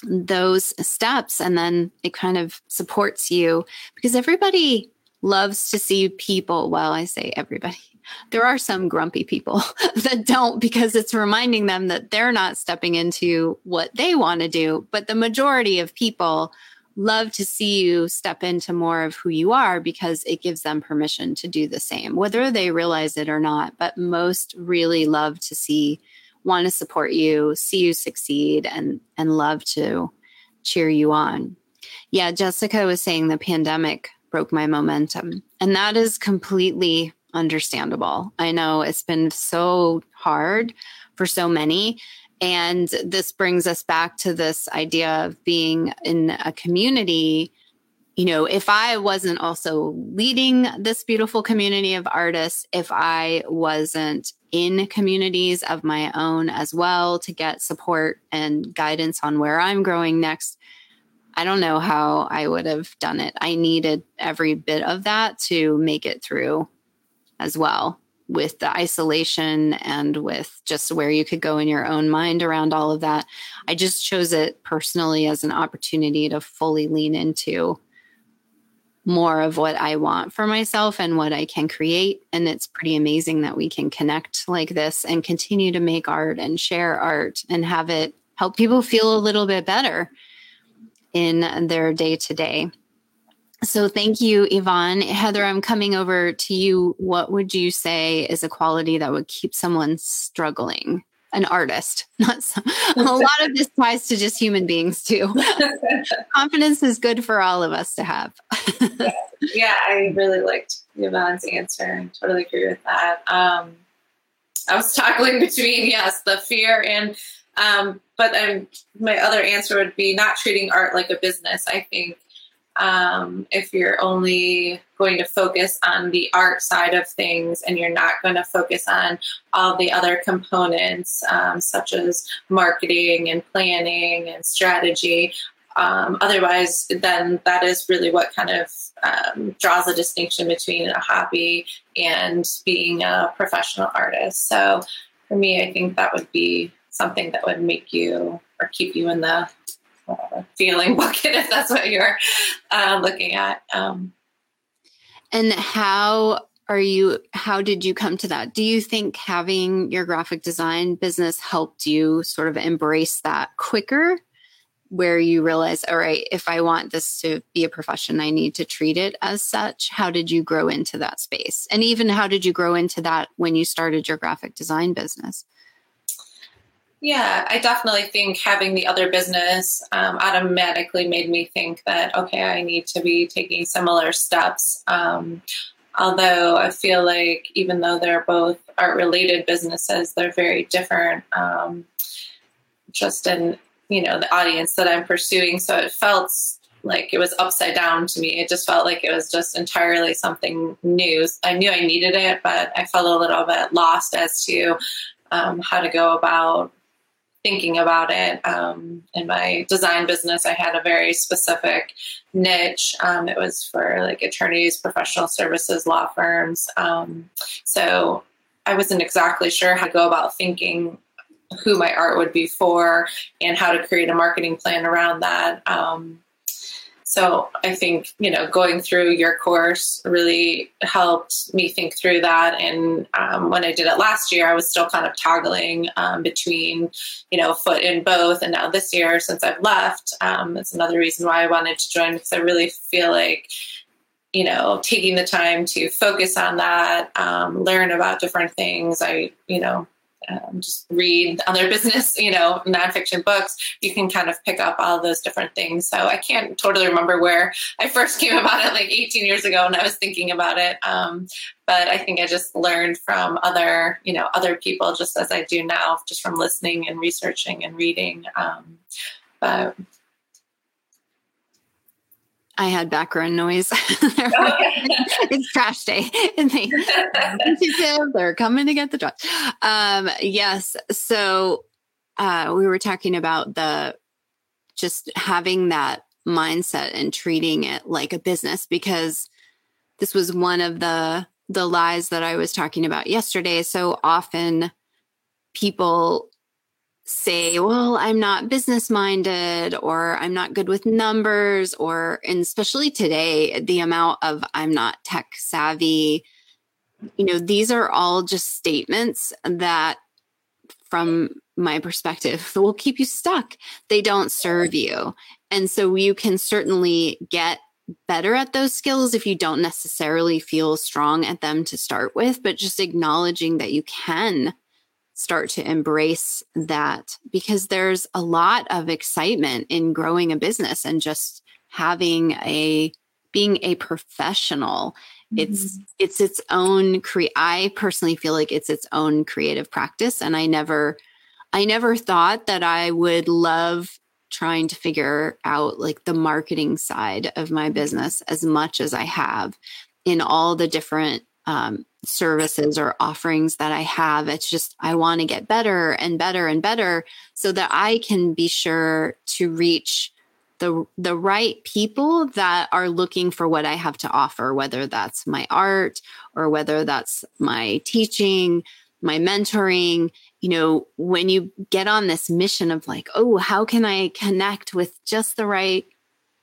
those steps and then it kind of supports you because everybody loves to see people. Well, I say everybody. There are some grumpy people that don't because it's reminding them that they're not stepping into what they want to do. But the majority of people love to see you step into more of who you are because it gives them permission to do the same, whether they realize it or not. But most really love to see, want to support you, see you succeed, and and love to cheer you on. Yeah, Jessica was saying the pandemic broke my momentum, and that is completely understandable. I know it's been so hard for so many. And this brings us back to this idea of being in a community. You know, if I wasn't also leading this beautiful community of artists, if I wasn't in communities of my own as well to get support and guidance on where I'm growing next, I don't know how I would have done it. I needed every bit of that to make it through as well with the isolation and with just where you could go in your own mind around all of that. I just chose it personally as an opportunity to fully lean into more of what I want for myself and what I can create. And it's pretty amazing that we can connect like this and continue to make art and share art and have it help people feel a little bit better in their day to day. So thank you, Yvonne. Heather, I'm coming over to you. What would you say is a quality that would keep someone struggling? An artist, not some, a lot of this applies to just human beings too. Confidence is good for all of us to have. yeah, I really liked Yvonne's answer. I totally agree with that. Um, I was toggling between yes, the fear and, um, but um, my other answer would be not treating art like a business. I think um, if you're only going to focus on the art side of things and you're not going to focus on all the other components, um, such as marketing and planning and strategy. Um, otherwise, then that is really what kind of um, draws a distinction between a hobby and being a professional artist. So, for me, I think that would be something that would make you or keep you in the feeling bucket if that's what you're uh, looking at. Um, and how are you how did you come to that? Do you think having your graphic design business helped you sort of embrace that quicker? Where you realize all right if i want this to be a profession i need to treat it as such. How did you grow into that space? And even how did you grow into that when you started your graphic design business yeah, I definitely think having the other business um, automatically made me think that, okay, I need to be taking similar steps. Um, although I feel like even though they're both art related businesses, they're very different. Um, just in you know the audience that I'm pursuing. So it felt like it was upside down to me. It just felt like it was just entirely something new. I knew I needed it, but I felt a little bit lost as to um, how to go about thinking about it. Um, in my design business, I had a very specific niche. Um, it was for like attorneys, professional services, law firms. Um, so I wasn't exactly sure how to go about thinking who my art would be for and how to create a marketing plan around that. Um, so I think, you know, going through your course really helped me think through that. And um, when I did it last year, I was still kind of toggling um, between, you know, foot in both. And now this year, since I've left, um, it's another reason why I wanted to join because I really feel like you know, taking the time to focus on that, um, learn about different things. I, you know, um, just read other business, you know, nonfiction books, you can kind of pick up all those different things. So I can't totally remember where I first came about it, like 18 years ago, when I was thinking about it. Um, but I think I just learned from other, you know, other people, just as I do now, just from listening and researching and reading. Um, but I had background noise. it's trash day, and they they're coming to get the trash. Um, yes, so uh, we were talking about the just having that mindset and treating it like a business because this was one of the the lies that I was talking about yesterday. So often people say, well, I'm not business minded or I'm not good with numbers, or, and especially today, the amount of I'm not tech savvy, you know, these are all just statements that, from my perspective, will keep you stuck. They don't serve you. And so you can certainly get better at those skills if you don't necessarily feel strong at them to start with, but just acknowledging that you can start to embrace that because there's a lot of excitement in growing a business and just having a being a professional mm-hmm. it's it's its own cre i personally feel like it's its own creative practice and i never i never thought that i would love trying to figure out like the marketing side of my business as much as i have in all the different um, services or offerings that I have. It's just, I want to get better and better and better so that I can be sure to reach the, the right people that are looking for what I have to offer, whether that's my art or whether that's my teaching, my mentoring. You know, when you get on this mission of like, oh, how can I connect with just the right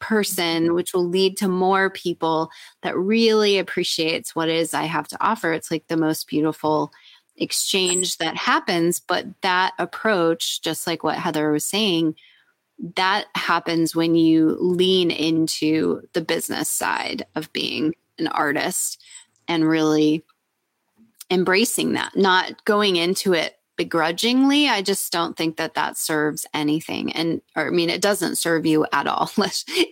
person, which will lead to more people that really appreciates what is I have to offer. It's like the most beautiful exchange that happens. But that approach, just like what Heather was saying, that happens when you lean into the business side of being an artist and really embracing that, not going into it begrudgingly i just don't think that that serves anything. And or, i mean it doesn't serve you at all.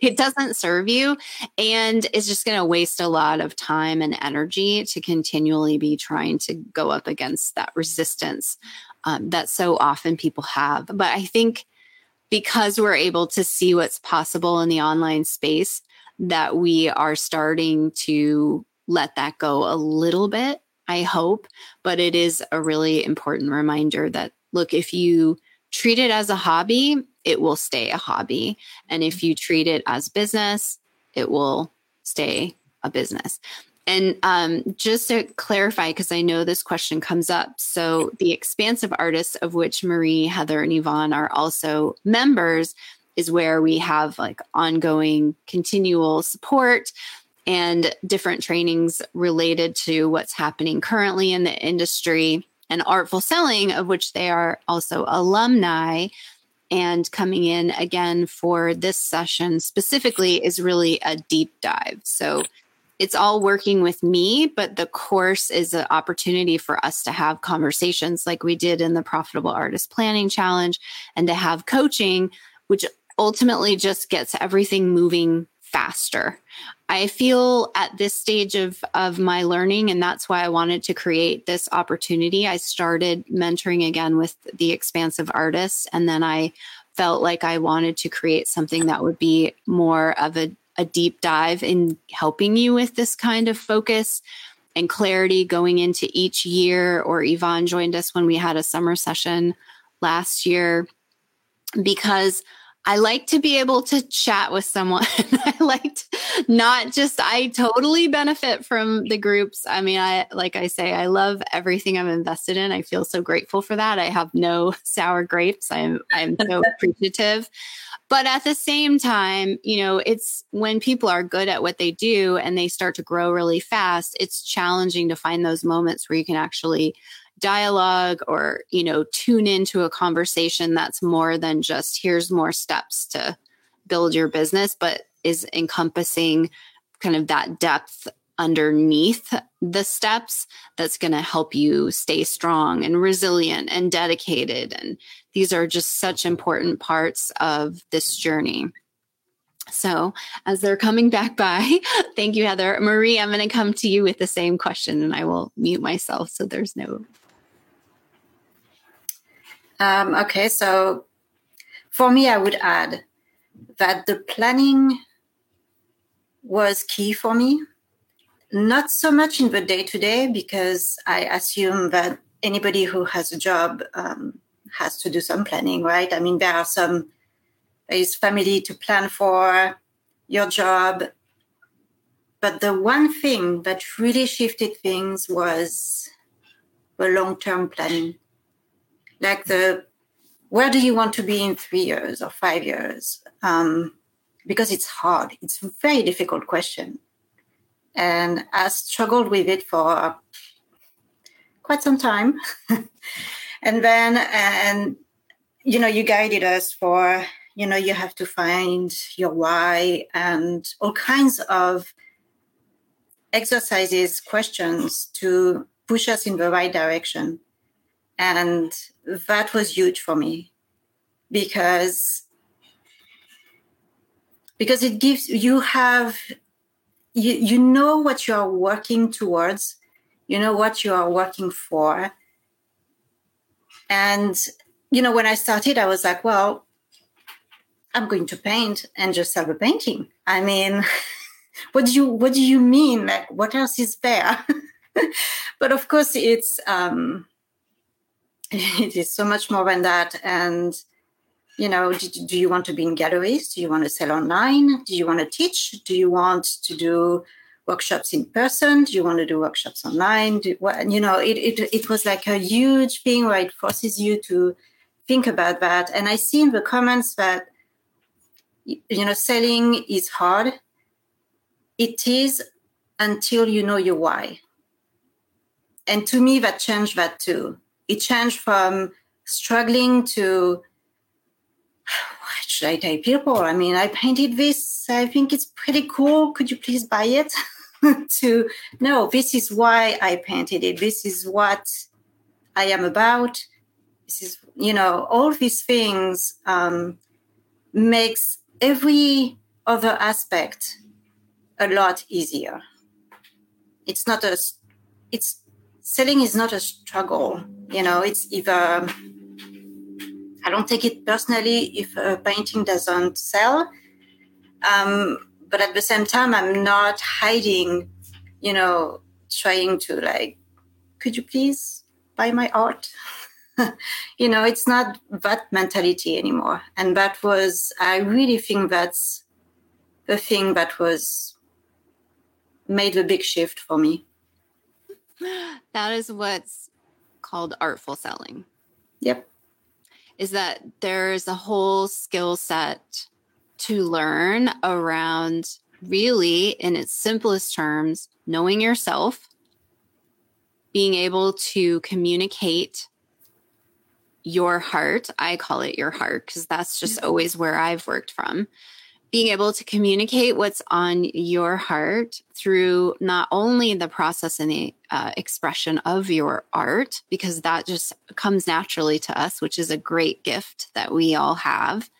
It doesn't serve you. And it's just going to waste a lot of time and energy to continually be trying to go up against that resistance um, that so often people have. But i think because we're able to see what's possible in the online space that we are starting to let that go a little bit I hope. But it is a really important reminder that look, if you treat it as a hobby, it will stay a hobby. And if you treat it as business, it will stay a business. And um, just to clarify, because I know this question comes up. So, the expansive artists, of which Marie, Heather, and Yvonne are also members, is where we have like ongoing, continual support and different trainings related to what's happening currently in the industry and artful selling, of which they are also alumni. And coming in again for this session specifically is really a deep dive. So it's all working with me, but the course is an opportunity for us to have conversations like we did in the Profitable Artist Planning Challenge and to have coaching, which ultimately just gets everything moving faster. I feel at this stage of, of my learning, and that's why I wanted to create this opportunity. I started mentoring again with the expansive artists, and then I felt like I wanted to create something that would be more of a, a deep dive in helping you with this kind of focus and clarity going into each year. Or Yvonne joined us when we had a summer session last year because I like to be able to chat with someone. I like not just, I totally benefit from the groups. I mean, I, like I say, I love everything I'm invested in. I feel so grateful for that. I have no sour grapes. I'm, I'm so appreciative. But at the same time, you know, it's when people are good at what they do and they start to grow really fast, it's challenging to find those moments where you can actually dialogue or you know tune into a conversation that's more than just here's more steps to build your business but is encompassing kind of that depth underneath the steps that's going to help you stay strong and resilient and dedicated and these are just such important parts of this journey so, as they're coming back by, thank you, Heather. Marie, I'm going to come to you with the same question and I will mute myself so there's no um, okay, so for me, I would add that the planning was key for me. Not so much in the day to day, because I assume that anybody who has a job um, has to do some planning, right? I mean, there are some, there is family to plan for, your job. But the one thing that really shifted things was the long term planning like the where do you want to be in three years or five years? Um, because it's hard. It's a very difficult question. And i struggled with it for quite some time. And then and you know you guided us for you know you have to find your why and all kinds of exercises questions to push us in the right direction. And that was huge for me because because it gives you have you, you know what you are working towards you know what you are working for. And you know when i started i was like well i'm going to paint and just have a painting. I mean what do you what do you mean? Like what else is there? But of course it's um it is so much more than that. And, you know, do, do, you want to be in galleries? Do you want to sell online? Do you want to teach? Do you want to do workshops in person? Do you want to do workshops online? Do, well, you know, it, it, it was like a huge thing where it forces you to think about that. And I see in the comments that, you know, selling is hard. It is until you know your why. And to me, that changed that too it changed from struggling to what should I tell people? I mean, I painted this. I think it's pretty cool. Could you please buy it? to no, this is why I painted it. This is what I am about. This is, you know, all these things um, makes every other aspect a lot easier. It's not a, it's selling is not a struggle. You know, it's either I don't take it personally if a painting doesn't sell, um, but at the same time, I'm not hiding. You know, trying to like, could you please buy my art? you know, it's not that mentality anymore, and that was I really think that's the thing that was made a big shift for me. That is what's called artful selling. Yep. Is that there's a whole skill set to learn around really, in its simplest terms, knowing yourself, being able to communicate your heart. I call it your heart because that's just mm-hmm. always where I've worked from being able to communicate what's on your heart through not only the process and the uh, expression of your art, because that just comes naturally to us, which is a great gift that we all have,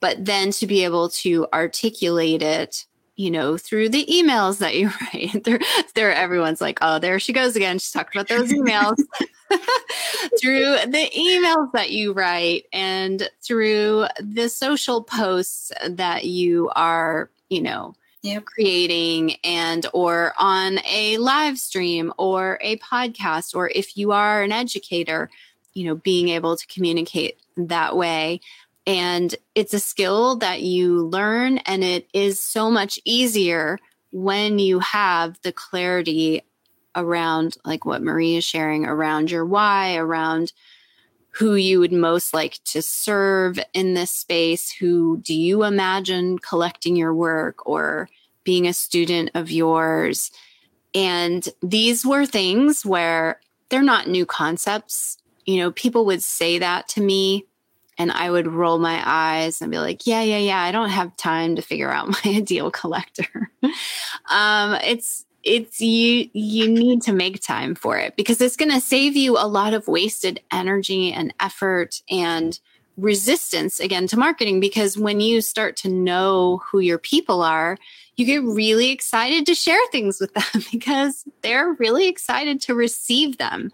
but then to be able to articulate it you know, through the emails that you write. there, there, everyone's like, oh, there she goes again. She's talking about those emails. through the emails that you write and through the social posts that you are, you know, yep. creating and or on a live stream or a podcast or if you are an educator, you know, being able to communicate that way. And it's a skill that you learn and it is so much easier when you have the clarity around like what Marie is sharing around your why, around who you would most like to serve in this space. Who do you imagine collecting your work or being a student of yours? And these were things where they're not new concepts. You know, people would say that to me and I would roll my eyes and be like, yeah, yeah, yeah, I don't have time to figure out my ideal collector. um, it's it's you you need to make time for it because it's going to save you a lot of wasted energy and effort and resistance again to marketing because when you start to know who your people are you get really excited to share things with them because they're really excited to receive them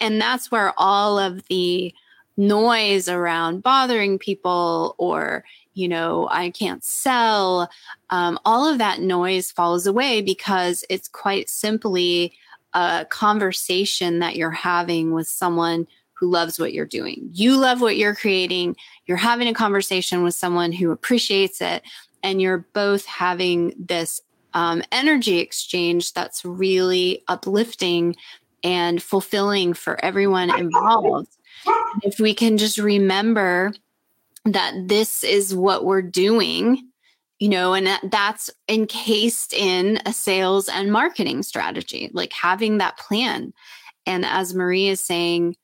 and that's where all of the noise around bothering people or you know i can't sell. Um, all of that noise falls away because it's quite simply a conversation that you're having with someone who loves what you're doing. You love what you're creating. You're having a conversation with someone who appreciates it and you're both having this um, energy exchange that's really uplifting and fulfilling for everyone involved if we can just remember that this is what we're doing, you know, and that's encased in a sales and marketing strategy, like having that plan. And as Marie is saying,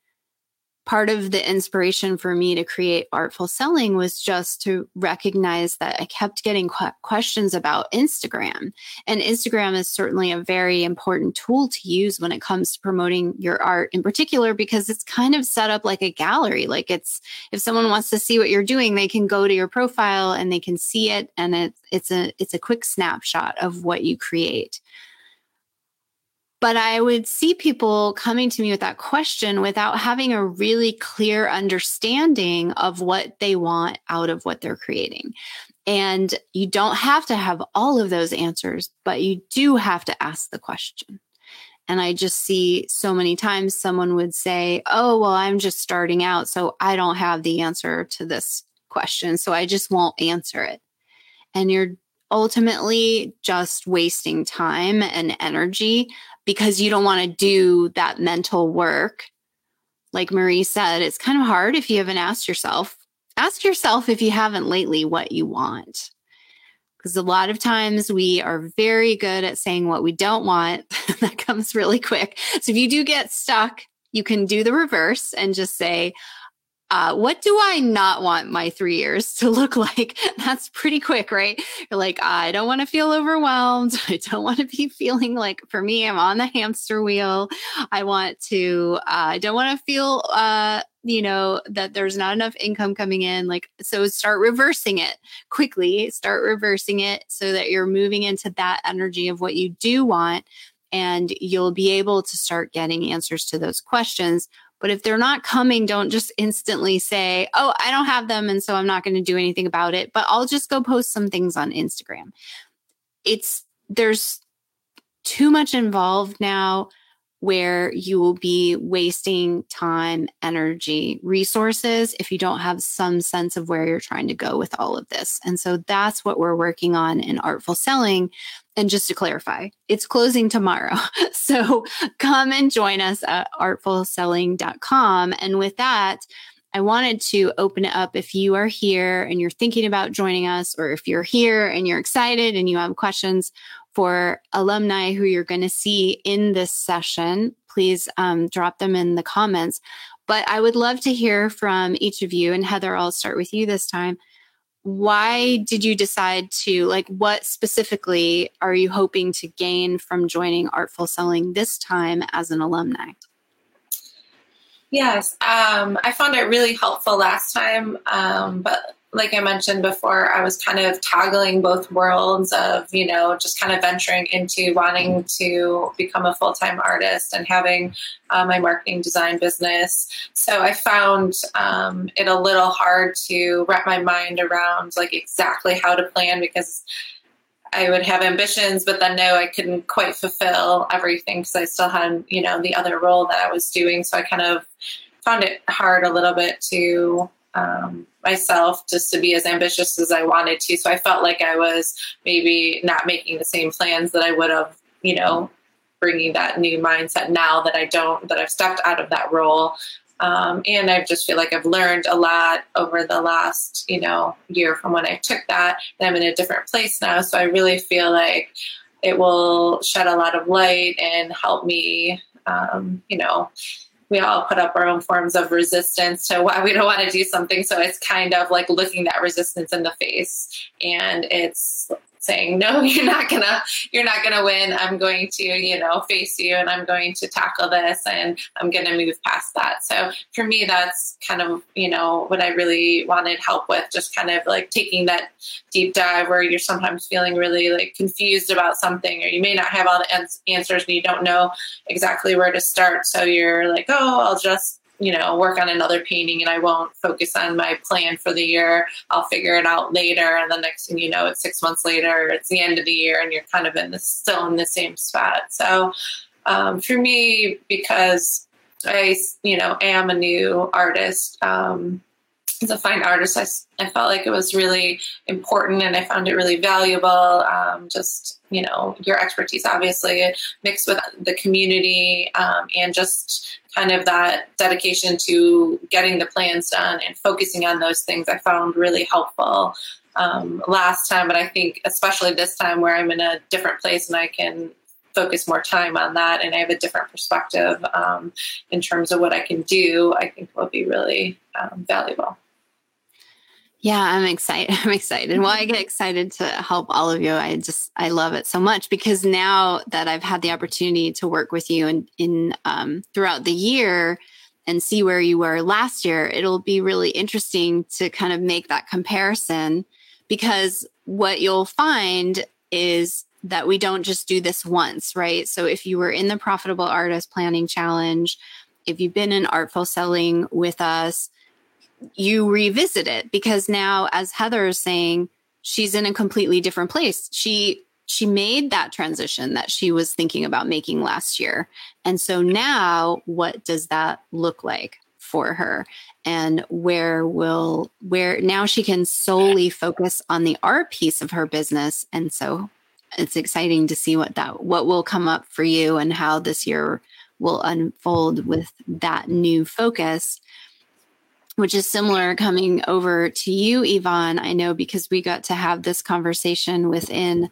part of the inspiration for me to create artful selling was just to recognize that I kept getting qu- questions about Instagram. And Instagram is certainly a very important tool to use when it comes to promoting your art in particular because it's kind of set up like a gallery. Like it's if someone wants to see what you're doing, they can go to your profile and they can see it and it's it's a it's a quick snapshot of what you create. But I would see people coming to me with that question without having a really clear understanding of what they want out of what they're creating. And you don't have to have all of those answers, but you do have to ask the question. And I just see so many times someone would say, Oh, well, I'm just starting out, so I don't have the answer to this question. So I just won't answer it. And you're ultimately just wasting time and energy because you don't want to do that mental work. Like Marie said, it's kind of hard if you haven't asked yourself. Ask yourself if you haven't lately what you want. Because a lot of times we are very good at saying what we don't want. that comes really quick. So if you do get stuck, you can do the reverse and just say, uh, what do I not want my three years to look like? That's pretty quick, right? You're like, I don't want to feel overwhelmed. I don't want to be feeling like, for me, I'm on the hamster wheel. I want to, uh, I don't want to feel, uh, you know, that there's not enough income coming in. Like, so start reversing it quickly, start reversing it so that you're moving into that energy of what you do want. And you'll be able to start getting answers to those questions but if they're not coming, don't just instantly say, oh, I don't have them. And so I'm not going to do anything about it, but I'll just go post some things on Instagram. It's, there's too much involved now where you will be wasting time, energy, resources if you don't have some sense of where you're trying to go with all of this. And so that's what we're working on in Artful Selling. And just to clarify, it's closing tomorrow. So come and join us at artfulselling.com. And with that, I wanted to open it up if you are here and you're thinking about joining us, or if you're here and you're excited and you have questions for alumni who you're going to see in this session, please um, drop them in the comments. But I would love to hear from each of you. And Heather, I'll start with you this time. Why did you decide to, like, what specifically are you hoping to gain from joining Artful Selling this time as an alumni? Yes, um, I found it really helpful last time, um, but like I mentioned before, I was kind of toggling both worlds of, you know, just kind of venturing into wanting to become a full time artist and having uh, my marketing design business. So I found um, it a little hard to wrap my mind around like exactly how to plan because I would have ambitions, but then no, I couldn't quite fulfill everything because I still had, you know, the other role that I was doing. So I kind of found it hard a little bit to um, myself just to be as ambitious as I wanted to. So I felt like I was maybe not making the same plans that I would have, you know, bringing that new mindset now that I don't, that I've stepped out of that role. Um, and I just feel like I've learned a lot over the last, you know, year from when I took that. And I'm in a different place now. So I really feel like it will shed a lot of light and help me, um, you know, we all put up our own forms of resistance to why we don't want to do something. So it's kind of like looking that resistance in the face. And it's saying no you're not gonna you're not gonna win. I'm going to you know face you and i'm going to tackle this and i'm gonna move past that. So for me that's kind of you know what i really wanted help with just kind of like taking that deep dive where you're sometimes feeling really like confused about something or you may not have all the answers and you don't know exactly where to start. So you're like oh i'll just you know, work on another painting and I won't focus on my plan for the year. I'll figure it out later. And the next thing you know, it's six months later, it's the end of the year and you're kind of in the still in the same spot. So um, for me, because I, you know, am a new artist, um, as a fine artist, I, I felt like it was really important and I found it really valuable. Um, just, you know, your expertise obviously mixed with the community um, and just kind of that dedication to getting the plans done and focusing on those things I found really helpful um, last time. But I think, especially this time where I'm in a different place and I can focus more time on that and I have a different perspective um, in terms of what I can do, I think will be really um, valuable. Yeah, I'm excited. I'm excited. Well, I get excited to help all of you. I just I love it so much because now that I've had the opportunity to work with you and in, in um, throughout the year and see where you were last year, it'll be really interesting to kind of make that comparison because what you'll find is that we don't just do this once, right? So if you were in the Profitable Artist Planning Challenge, if you've been in Artful Selling with us, you revisit it because now as heather is saying she's in a completely different place. She she made that transition that she was thinking about making last year. And so now what does that look like for her? And where will where now she can solely focus on the art piece of her business. And so it's exciting to see what that what will come up for you and how this year will unfold with that new focus which is similar coming over to you, Yvonne. I know because we got to have this conversation within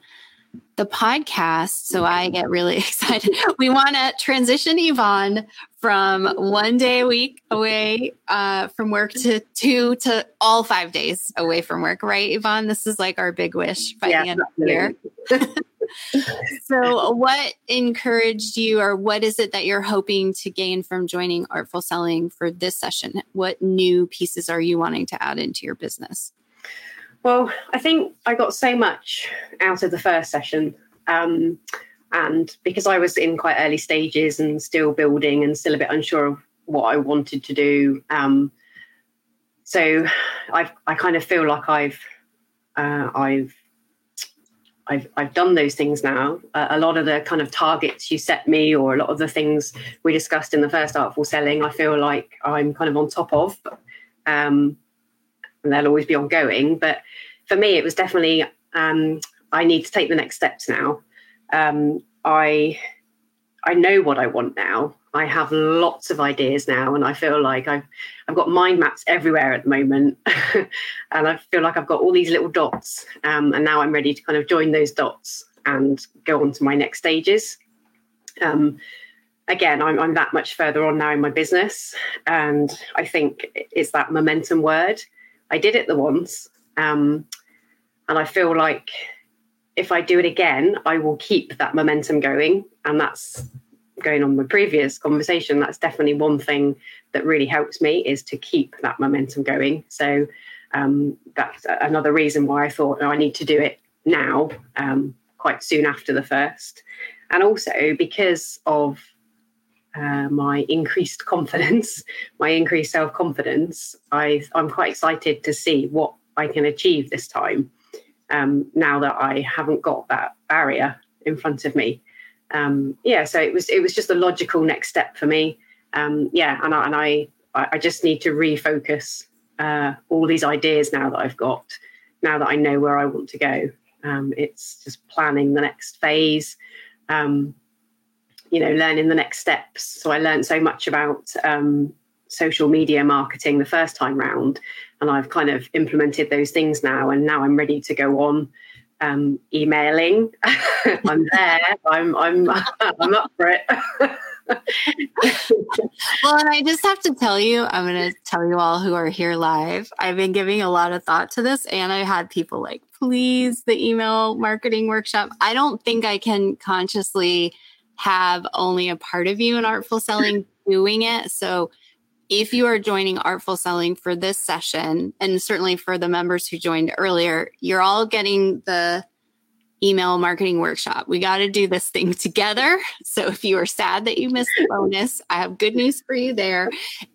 the podcast. So I get really excited. We want to transition Yvonne from one day a week away uh, from work to two to all five days away from work, right, Yvonne? This is like our big wish by yeah, the end of the year. so, what encouraged you, or what is it that you're hoping to gain from joining Artful Selling for this session? What new pieces are you wanting to add into your business? Well, I think I got so much out of the first session. Um, and because I was in quite early stages and still building and still a bit unsure of what I wanted to do, um, so I I kind of feel like I've uh, I've I've I've done those things now. Uh, a lot of the kind of targets you set me, or a lot of the things we discussed in the first artful selling, I feel like I'm kind of on top of, um, and they'll always be ongoing. But for me, it was definitely um, I need to take the next steps now. Um, I I know what I want now. I have lots of ideas now, and I feel like I've I've got mind maps everywhere at the moment, and I feel like I've got all these little dots, um, and now I'm ready to kind of join those dots and go on to my next stages. Um, again, I'm, I'm that much further on now in my business, and I think it's that momentum word. I did it the once, um, and I feel like if I do it again, I will keep that momentum going, and that's going on with previous conversation, that's definitely one thing that really helps me is to keep that momentum going. So um, that's another reason why I thought oh, I need to do it now, um, quite soon after the first. And also because of uh, my increased confidence, my increased self confidence, I'm quite excited to see what I can achieve this time. Um, now that I haven't got that barrier in front of me, um, yeah. So it was it was just a logical next step for me. Um, yeah, and I, and I I just need to refocus uh, all these ideas now that I've got. Now that I know where I want to go, um, it's just planning the next phase. Um, you know, learning the next steps. So I learned so much about um, social media marketing the first time round, and I've kind of implemented those things now. And now I'm ready to go on um, emailing. I'm there. I'm I'm I'm up for it. well, and I just have to tell you, I'm going to tell you all who are here live. I've been giving a lot of thought to this, and I had people like, please, the email marketing workshop. I don't think I can consciously have only a part of you in artful selling doing it. So if you are joining Artful Selling for this session, and certainly for the members who joined earlier, you're all getting the email marketing workshop. We got to do this thing together. So if you are sad that you missed the bonus, I have good news for you there.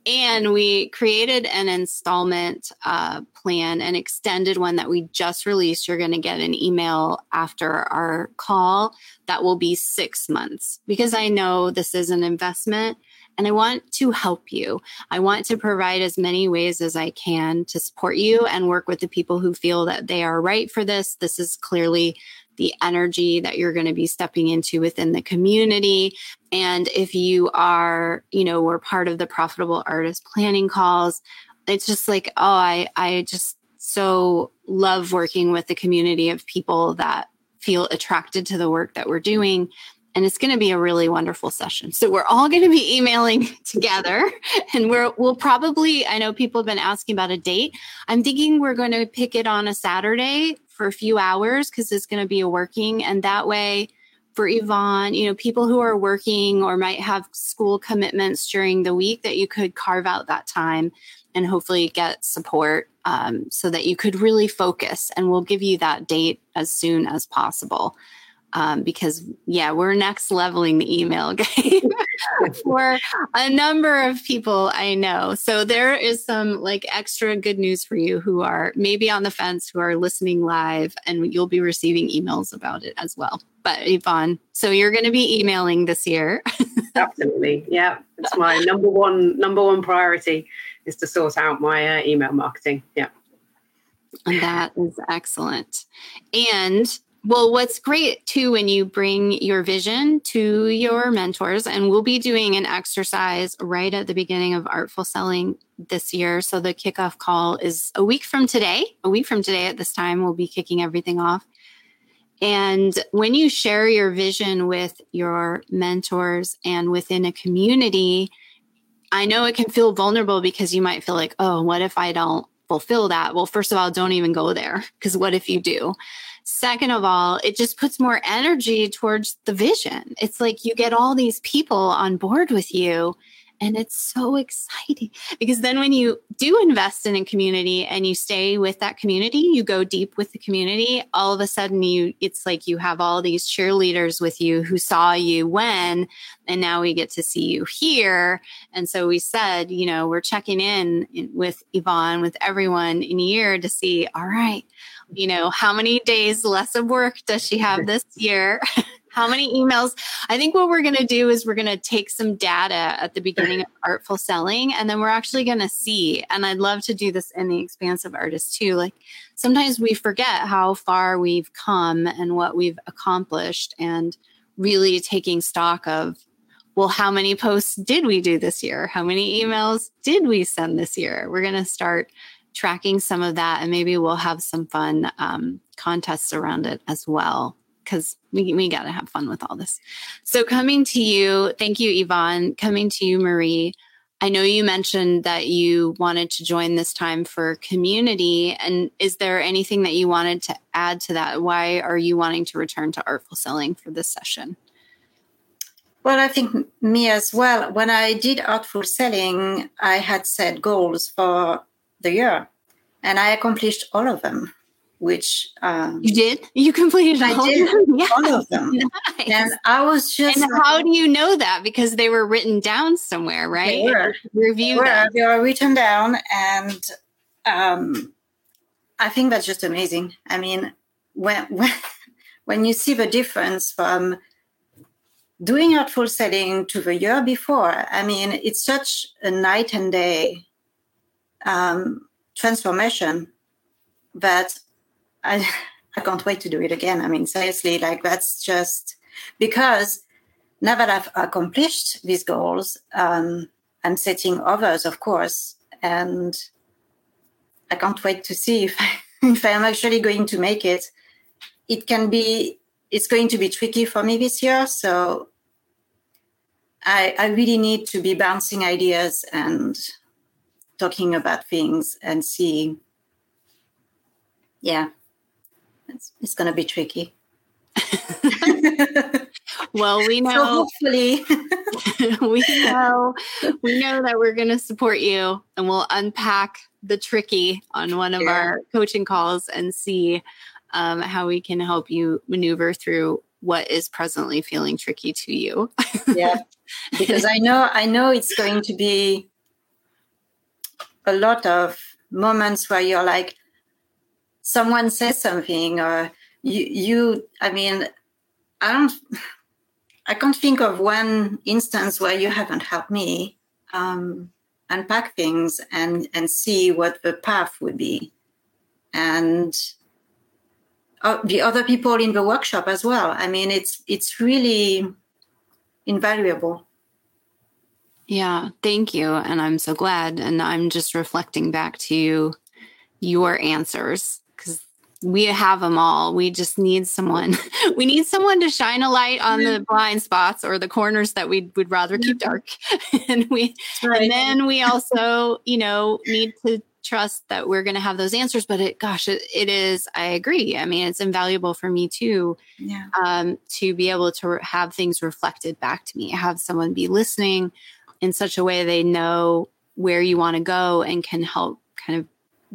And we created an installment uh, plan, an extended one that we just released. You're going to get an email after our call that will be six months because I know this is an investment and I want to help you. I want to provide as many ways as I can to support you and work with the people who feel that they are right for this. This is clearly the energy that you're going to be stepping into within the community. And if you are, you know, we're part of the profitable artist planning calls, it's just like, oh, I, I just so love working with the community of people that feel attracted to the work that we're doing and it's going to be a really wonderful session. So we're all going to be emailing together and we're we'll probably I know people have been asking about a date. I'm thinking we're going to pick it on a Saturday for a few hours cuz it's going to be a working and that way for Yvonne, you know, people who are working or might have school commitments during the week that you could carve out that time and hopefully get support um, so that you could really focus. And we'll give you that date as soon as possible um, because yeah, we're next leveling the email game for a number of people I know. So there is some like extra good news for you who are maybe on the fence, who are listening live, and you'll be receiving emails about it as well. But Yvonne, so you're going to be emailing this year. Absolutely, yeah. It's my number one number one priority is to sort out my uh, email marketing. Yeah. And that is excellent. And well, what's great too when you bring your vision to your mentors, and we'll be doing an exercise right at the beginning of Artful Selling this year. So the kickoff call is a week from today. A week from today at this time, we'll be kicking everything off. And when you share your vision with your mentors and within a community, I know it can feel vulnerable because you might feel like, oh, what if I don't fulfill that? Well, first of all, don't even go there because what if you do? Second of all, it just puts more energy towards the vision. It's like you get all these people on board with you. And it's so exciting because then when you do invest in a community and you stay with that community, you go deep with the community, all of a sudden you it's like you have all these cheerleaders with you who saw you when and now we get to see you here. And so we said, you know, we're checking in with Yvonne, with everyone in a year to see, all right, you know, how many days less of work does she have this year? how many emails? I think what we're going to do is we're going to take some data at the beginning of Artful Selling, and then we're actually going to see. And I'd love to do this in the Expansive Artist too. Like sometimes we forget how far we've come and what we've accomplished, and really taking stock of well, how many posts did we do this year? How many emails did we send this year? We're going to start tracking some of that and maybe we'll have some fun um, contests around it as well because we, we got to have fun with all this. So coming to you thank you yvonne. Coming to you marie. I know you mentioned that you wanted to join this time for community and is there anything that you wanted to add to that? Why are you wanting to return to artful selling for this session? Well, I think me as well. When I did Artful Selling, I had set goals for the year. and I accomplished all of them. Which um, you did? You completed I all, did of them? Yeah. all of them, Nice. and I was just and like, how do you know that? Because they were written down somewhere, right? They were. Review were, them. they were written down and um, i think that's just amazing i mean when when, when you see the difference from doing artful selling to the year before i mean it's such a night and day um, transformation that I, I can't wait to do it again i mean seriously like that's just because now that i've accomplished these goals um, I'm setting others, of course, and I can't wait to see if if I'm actually going to make it. It can be, it's going to be tricky for me this year, so I, I really need to be bouncing ideas and talking about things and seeing. Yeah, it's, it's going to be tricky. Well, we so know hopefully, we know we know that we're going to support you and we'll unpack the tricky on one of Yeah. our coaching calls and see um, how we can help you maneuver through what is presently feeling tricky to you. yeah because i know i know it's going to be a lot of moments where you're like someone says something or you you i mean i don't i can't think of one instance where you haven't helped me um, unpack things and and see what the path would be. And uh, the other people in the workshop as well. I mean it's it's really invaluable Yeah, thank you. And I'm so glad. And I'm just reflecting back to you your answers because we have them all. We just need someone. We need someone to shine a light on the blind spots or the corners that we would rather keep dark. and we and then we also, you know, need to trust that we're going to have those answers. But it, gosh, it, it is. I agree. I mean, it's invaluable for me too yeah um, to be able to have things reflected back to me, have someone be listening in such a way they know where you want to go and can help kind of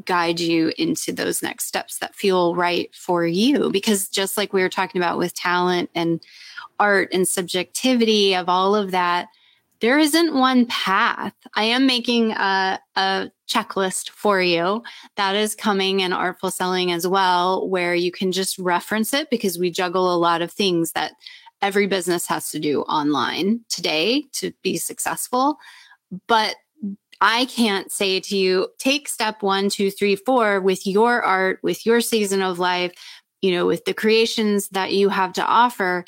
guide you into those next steps that feel right for you. Because just like we were talking about with talent and art and subjectivity of all of that, there isn't one path. I am making a, a checklist for you that is coming in artful selling as well, where you can just reference it because we juggle a lot of things that every business has to do online today to be successful. But I can't say to you, take step one, two, three, four with your art, with your season of life, you know, with the creations that you have to offer.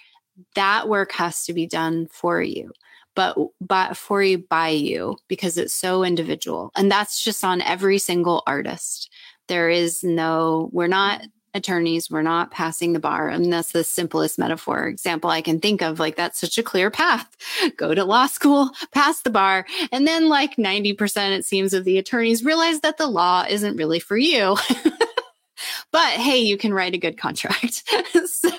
That work has to be done for you but but for you by you because it's so individual and that's just on every single artist there is no we're not attorneys we're not passing the bar. And that's the simplest metaphor example i can think of. Like that's such a clear path. Go to law school pass the bar. And then like 90% it seems of the attorneys realize that the law isn't really for you. But hey you can write a good contract. So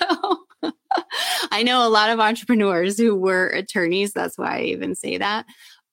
I know a lot of entrepreneurs who were attorneys. That's why I even say that.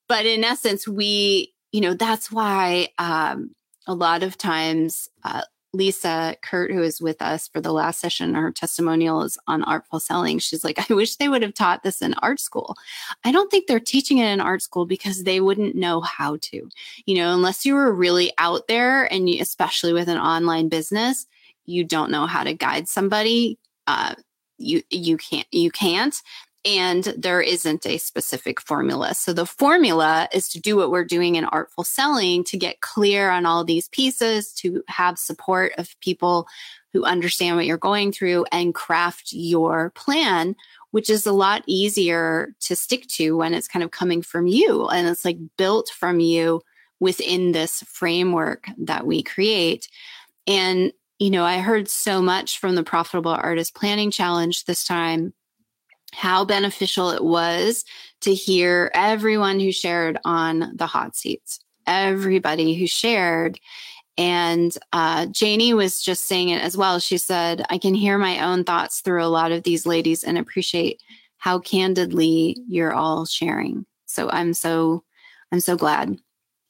But in essence, we, you know, that's why um, a lot of times uh, Lisa Kurt, who is with us for the last session, her testimonial is on artful selling. She's like, I wish they would have taught this in art school. I don't think they're teaching it in art school because they wouldn't know how to, you know, unless you were really out there and you, especially with an online business, you don't know how to guide somebody. Uh, you you can't you can't and there isn't a specific formula. So the formula is to do what we're doing in artful selling to get clear on all these pieces to have support of people who understand what you're going through and craft your plan which is a lot easier to stick to when it's kind of coming from you. And it's like built from you within this framework that we create. And you know, I heard so much from the Profitable Artist Planning Challenge this time, how beneficial it was to hear everyone who shared on the hot seats, everybody who shared. And uh, Janie was just saying it as well. She said, I can hear my own thoughts through a lot of these ladies and appreciate how candidly you're all sharing. So I'm so, I'm so glad.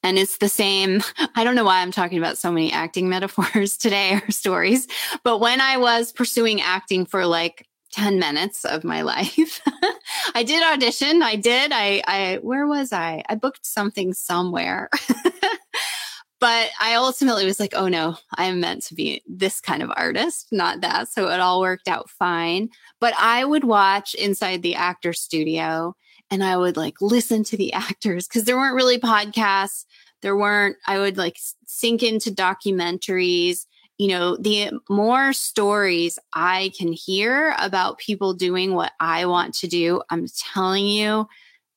And it's the same. I don't know why I'm talking about so many acting metaphors today or stories, but when I was pursuing acting for like 10 minutes of my life. I did audition. I did. I, I, where was I? I booked something somewhere. but I ultimately was like, oh no, I'm meant to be this kind of artist, not that. So it all worked out fine. But I would watch inside the actor studio and I would like listen to the actors because there weren't really podcasts. There weren't, I would like sink into documentaries you know, the more stories I can hear about people doing what I want to do, I'm telling you,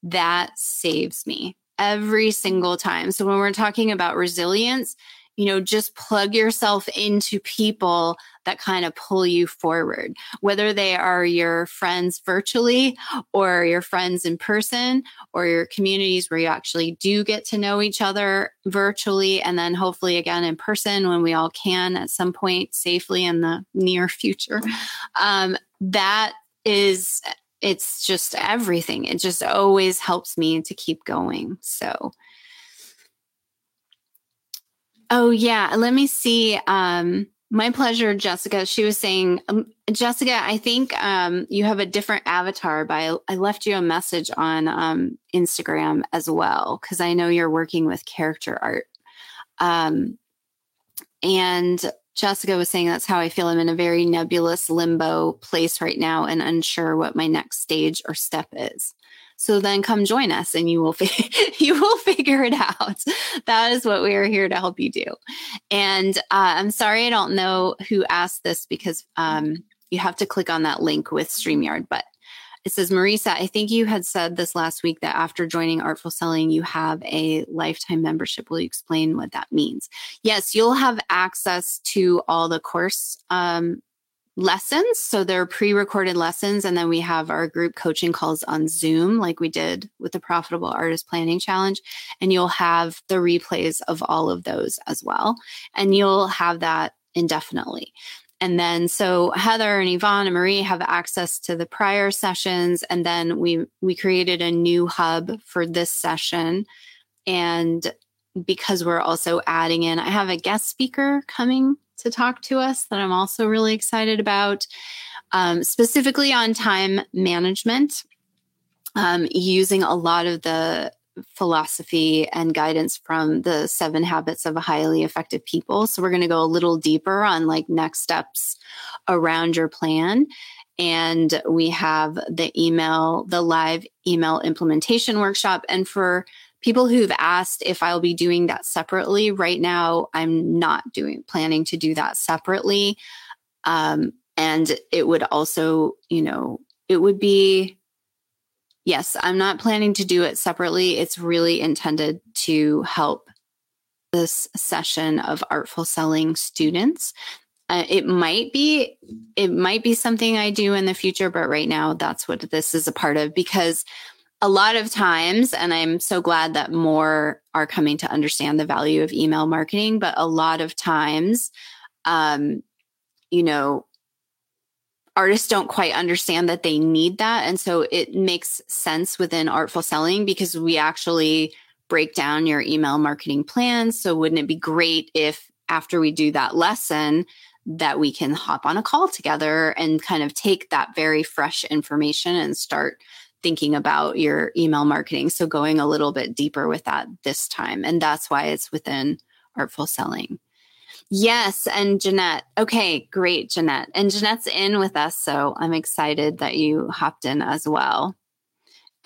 that saves me every single time. So when we're talking about resilience, you know, just plug yourself into people that kind of pull you forward, whether they are your friends virtually or your friends in person or your communities where you actually do get to know each other virtually and then hopefully again in person when we all can at some point safely in the near future. Um, that is it's just everything. It just always helps me to keep going. So, Oh yeah, let me see. Um, my pleasure, Jessica. She was saying, um, Jessica, I think um, you have a different avatar. By I left you a message on um, Instagram as well because I know you're working with character art. Um, and Jessica was saying that's how I feel. I'm in a very nebulous limbo place right now and unsure what my next stage or step is. So then come join us and you will you will figure it out. That is what we are here to help you do. And uh, I'm sorry I don't know who asked this because um, you have to click on that link with StreamYard, but it says, Marisa, I think you had said this last week that after joining Artful Selling, you have a lifetime membership. Will you explain what that means? Yes, you'll have access to all the course um, lessons. So they're pre recorded lessons. And then we have our group coaching calls on Zoom, like we did with the Profitable Artist Planning Challenge. And you'll have the replays of all of those as well. And you'll have that indefinitely. And then so Heather and Yvonne and Marie have access to the prior sessions. And then we we created a new hub for this session. And because we're also adding in, I have a guest speaker coming to talk to us that I'm also really excited about, um, specifically on time management, um, using a lot of the philosophy and guidance from the seven habits of highly effective people. So we're going to go a little deeper on like next steps around your plan. And we have the email, the live email implementation workshop. And for people who've asked if I'll be doing that separately. Right now, I'm not doing planning to do that separately. Um, and it would also, you know, it would be yes, I'm not planning to do it separately. It's really intended to help this session of artful selling students. Uh, it might be it might be something I do in the future, but right now that's what this is a part of because a lot of times, and I'm so glad that more are coming to understand the value of email marketing, but a lot of times, um, you know, artists don't quite understand that they need that. And so it makes sense within artful selling because we actually break down your email marketing plans. So wouldn't it be great if after we do that lesson, that we can hop on a call together and kind of take that very fresh information and start thinking about your email marketing. So going a little bit deeper with that this time. And that's why it's within Artful Selling. Yes. And Jeanette. Okay, great, Jeanette. And Jeanette's in with us. So I'm excited that you hopped in as well.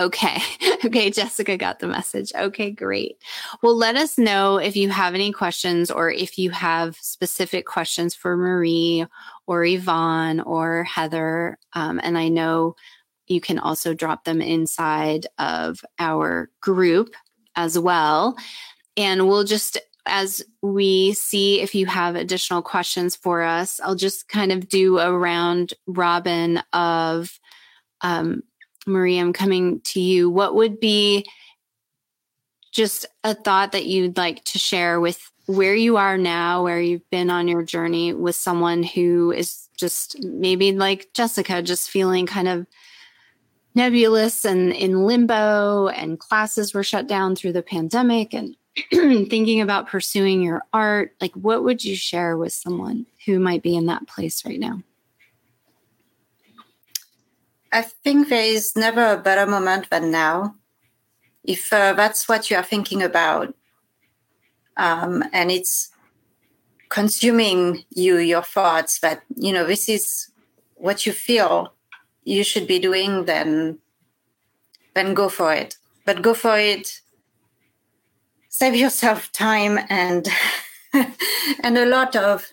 Okay. Okay. Jessica got the message. Okay, great. Well, let us know if you have any questions or if you have specific questions for Marie or Yvonne or Heather. Um, and I know you can also drop them inside of our group as well. And we'll just, as we see if you have additional questions for us, I'll just kind of do a round robin of um, Marie, I'm coming to you. What would be just a thought that you'd like to share with where you are now, where you've been on your journey with someone who is just maybe like Jessica, just feeling kind of nebulous and in limbo and classes were shut down through the pandemic and thinking about pursuing your art, like what would you share with someone who might be in that place right now? I think there is never a better moment than now. If uh, that's what you are thinking about, um, and it's consuming you, your thoughts, that, you know, this is what you feel you should be doing, then, then go for it. But go for it save yourself time and and a lot of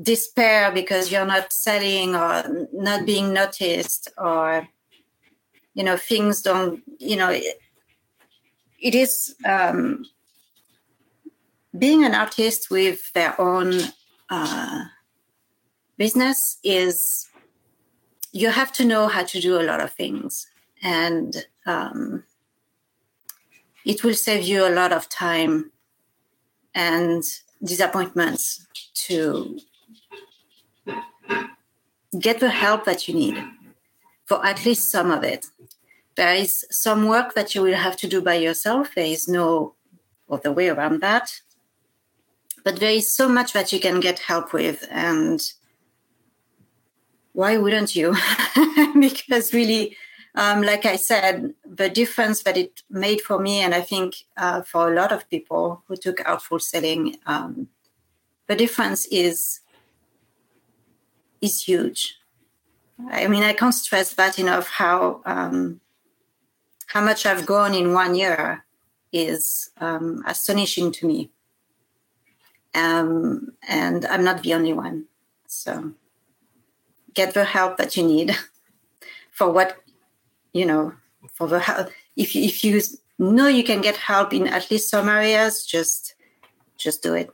despair because you're not selling or not being noticed or you know things don't you know it, it is um, being an artist with their own uh, business is you have to know how to do a lot of things and um, it will save you a lot of time and disappointments to get the help that you need for at least some of it. There is some work that you will have to do by yourself. There is no other way around that. But there is so much that you can get help with. And why wouldn't you? because really, um, like I said, the difference that it made for me, and I think uh, for a lot of people who took Artful Selling, um, the difference is is huge. I mean, I can't stress that enough. How um, how much I've grown in one year is um, astonishing to me, um, and I'm not the only one. So, get the help that you need for what you know, for the help. If you, if you know you can get help in at least some areas, just just do it.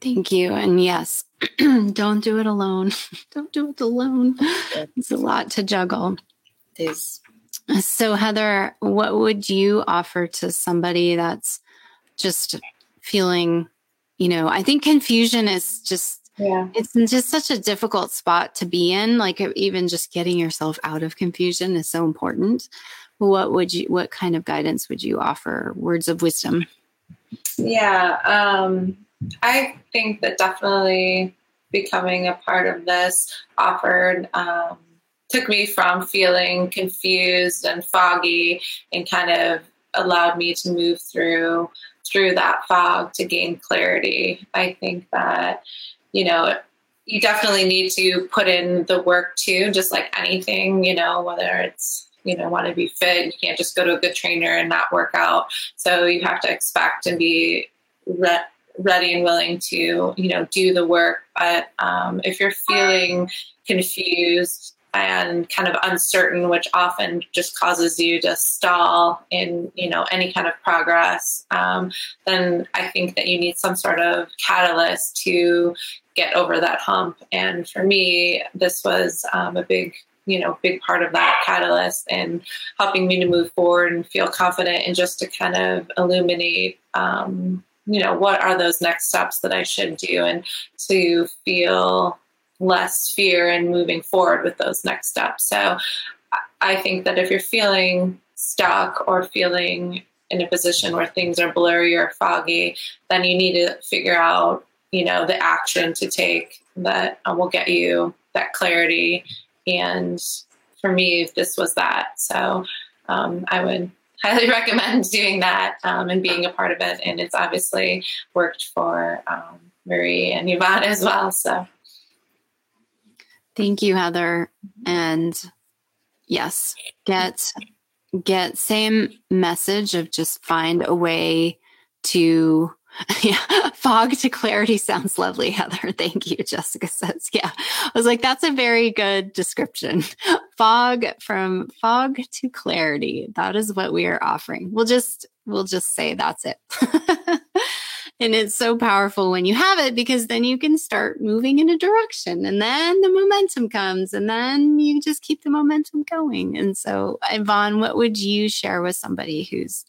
Thank you. And yes, don't do it alone. don't do it alone. It's a lot to juggle. It is. So, Heather, what would you offer to somebody that's just feeling, you know, I think confusion is just yeah. It's just such a difficult spot to be in like even just getting yourself out of confusion is so important. What would you what kind of guidance would you offer? Words of wisdom. Yeah um i think that definitely becoming a part of this offered um took me from feeling confused and foggy and kind of allowed me to move through through that fog to gain clarity. I think that you know, you definitely need to put in the work too, just like anything, you know, whether it's, you know, want to be fit, you can't just go to a good trainer and not work out. So you have to expect and be re- ready and willing to, you know, do the work. But um, if you're feeling confused, and kind of uncertain, which often just causes you to stall in you know any kind of progress, um, then I think that you need some sort of catalyst to get over that hump. And for me, this was um, a big you know big part of that catalyst and helping me to move forward and feel confident and just to kind of illuminate um, you know what are those next steps that i should do and to feel less fear and moving forward with those next steps. So I think that if you're feeling stuck or feeling in a position where things are blurry or foggy, then you need to figure out, you know, the action to take that will get you that clarity. And for me, this was that. So um, I would highly recommend doing that um, and being a part of it. And it's obviously worked for um, Marie and Yvonne as well. So Thank you, Heather. Mm-hmm. And yes, get get same message of just find a way to yeah, fog to clarity sounds lovely, Heather. Thank you. Jessica says, yeah. I was like, that's a very good description. Fog from fog to clarity. That is what we are offering. We'll just, we'll just say that's it. And it's so powerful when you have it because then you can start moving in a direction and then the momentum comes and then you just keep the momentum going. And so, Yvonne, what would you share with somebody who's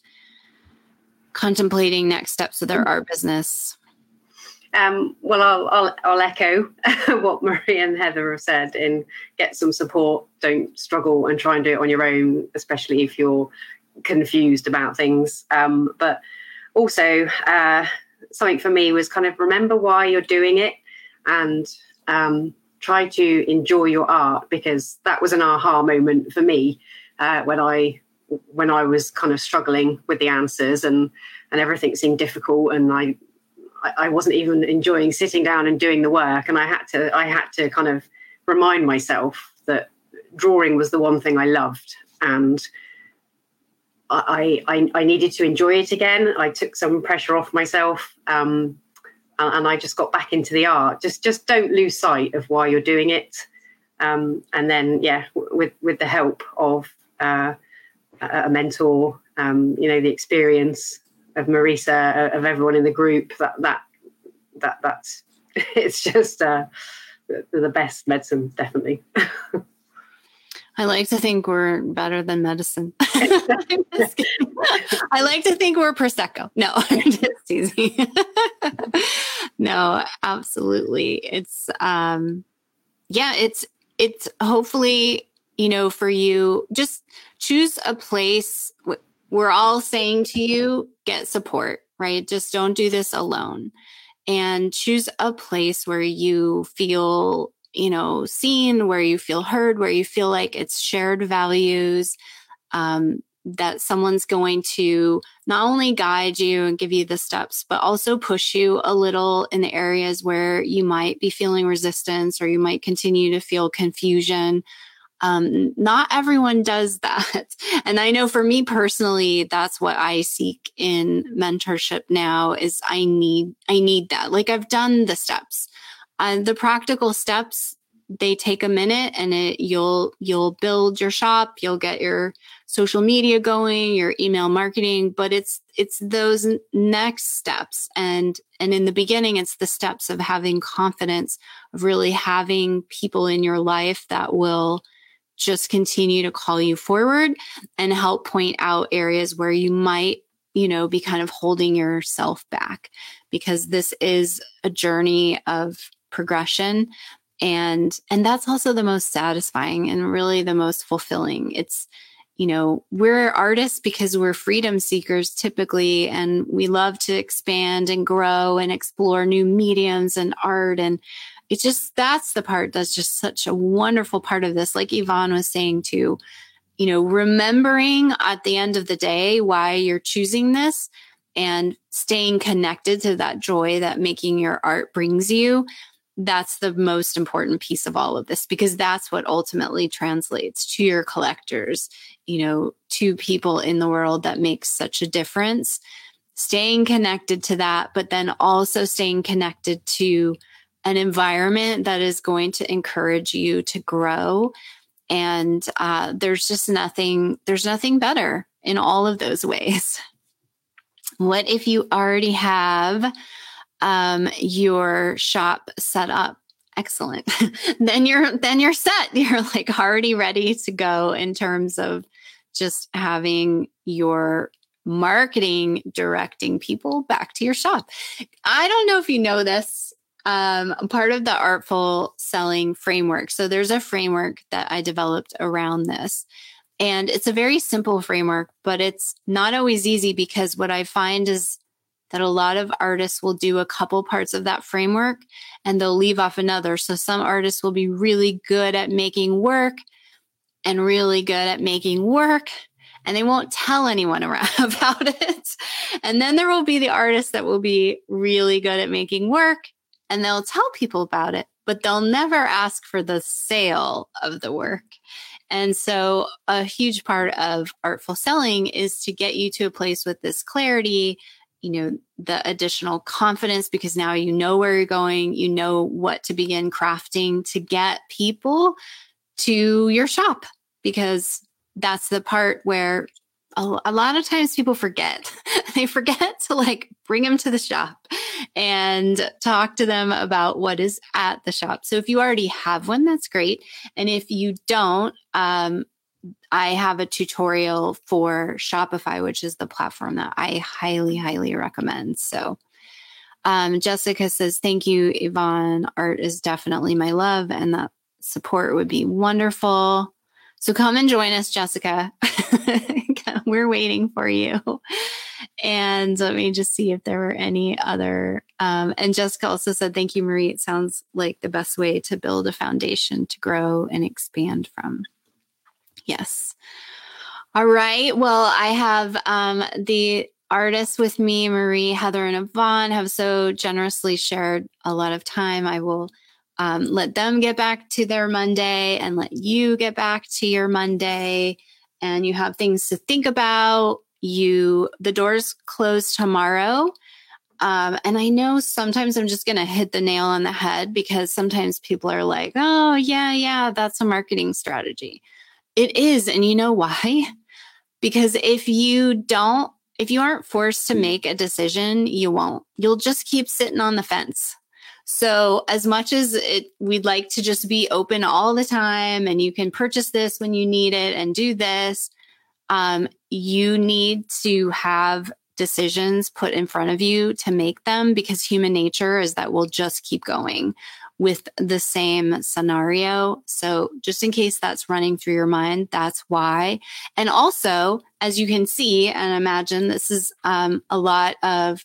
contemplating next steps of their mm. art business? Um, well, I'll, I'll, I'll echo what Marie and Heather have said in get some support. Don't struggle and try and do it on your own, especially if you're confused about things. Um, but also, uh, something for me was kind of remember why you're doing it and um, try to enjoy your art because that was an aha moment for me uh, when I when I was kind of struggling with the answers and and everything seemed difficult and I I wasn't even enjoying sitting down and doing the work. And I had to I had to kind of remind myself that drawing was the one thing I loved and I, I, I needed to enjoy it again. I took some pressure off myself, um, and, I just got back into the art. Just just don't lose sight of why you're doing it, um, and then yeah, with with the help of uh, a mentor, um, you know, the experience of Marisa, of everyone in the group, that that that that's it's just uh, the best medicine, definitely. I like to think we're better than medicine. I like to think we're prosecco. No, I'm just teasing. no, absolutely. It's um yeah, it's it's hopefully, you know, for you just choose a place we're all saying to you, get support, right? Just don't do this alone. And choose a place where you feel you know, seen, where you feel heard, where you feel like it's shared values, um, that someone's going to not only guide you and give you the steps, but also push you a little in the areas where you might be feeling resistance or you might continue to feel confusion. Um, not everyone does that. And I know for me personally, that's what I seek in mentorship now is I need, I need that. Like I've done the steps. Uh, the practical steps they take a minute and it you'll you'll build your shop you'll get your social media going your email marketing but it's it's those next steps. And and in the beginning it's the steps of having confidence of really having people in your life that will just continue to call you forward and help point out areas where you might you know be kind of holding yourself back. Because this is a journey of progression. And and that's also the most satisfying and really the most fulfilling. It's you know we're artists because we're freedom seekers typically and we love to expand and grow and explore new mediums and art. And it's just that's the part that's just such a wonderful part of this. Like yvonne was saying too you know remembering at the end of the day why you're choosing this and staying connected to that joy that making your art brings you that's the most important piece of all of this because that's what ultimately translates to your collectors, you know, to people in the world that makes such a difference. Staying connected to that, but then also staying connected to an environment that is going to encourage you to grow. And uh, there's just nothing, there's nothing better in all of those ways. What if you already have um, your shop set up. Excellent. Then you're then you're set. You're like already ready to go in terms of just having your marketing directing people back to your shop. I don't know if you know this um, part of the artful selling framework. So there's a framework that i developed around this and it's a very simple framework but it's not always easy because what i find is that a lot of artists will do a couple parts of that framework and they'll leave off another. So some artists will be really good at making work and really good at making work and they won't tell anyone around about it. And then there will be the artists that will be really good at making work and they'll tell people about it, but they'll never ask for the sale of the work. And so a huge part of artful selling is to get you to a place with this clarity you know the additional confidence because now you know where you're going you know what to begin crafting to get people to your shop because that's the part where a, a lot of times people forget. They forget to like bring them to the shop and talk to them about what is at the shop. So if you already have one that's great. And if you don't um, I have a tutorial for Shopify, which is the platform that I highly, highly recommend. So, um, Jessica says, Thank you, Yvonne. Art is definitely my love, and that support would be wonderful. So come and join us, Jessica. We're waiting for you. And let me just see if there were any other. Um, and Jessica also said, Thank you, Marie. It sounds like the best way to build a foundation to grow and expand from. Yes. All right. Well, I have um, the artists with me, Marie, Heather, and Yvonne, have so generously shared a lot of time. I will um, let them get back to their Monday and let you get back to your Monday. And you have things to think about. You, the doors close tomorrow. Um, and I know sometimes I'm just going to hit the nail on the head because sometimes people are like, oh, yeah, yeah, that's a marketing strategy. It is. And you know why? Because if you don't, if you aren't forced to make a decision, you won't. You'll just keep sitting on the fence. So as much as it, we'd like to just be open all the time and you can purchase this when you need it and do this, um, you need to have decisions put in front of you to make them because human nature is that we'll just keep going with the same scenario. So, just in case that's running through your mind, that's why. And also, as you can see and imagine, this is um, a lot of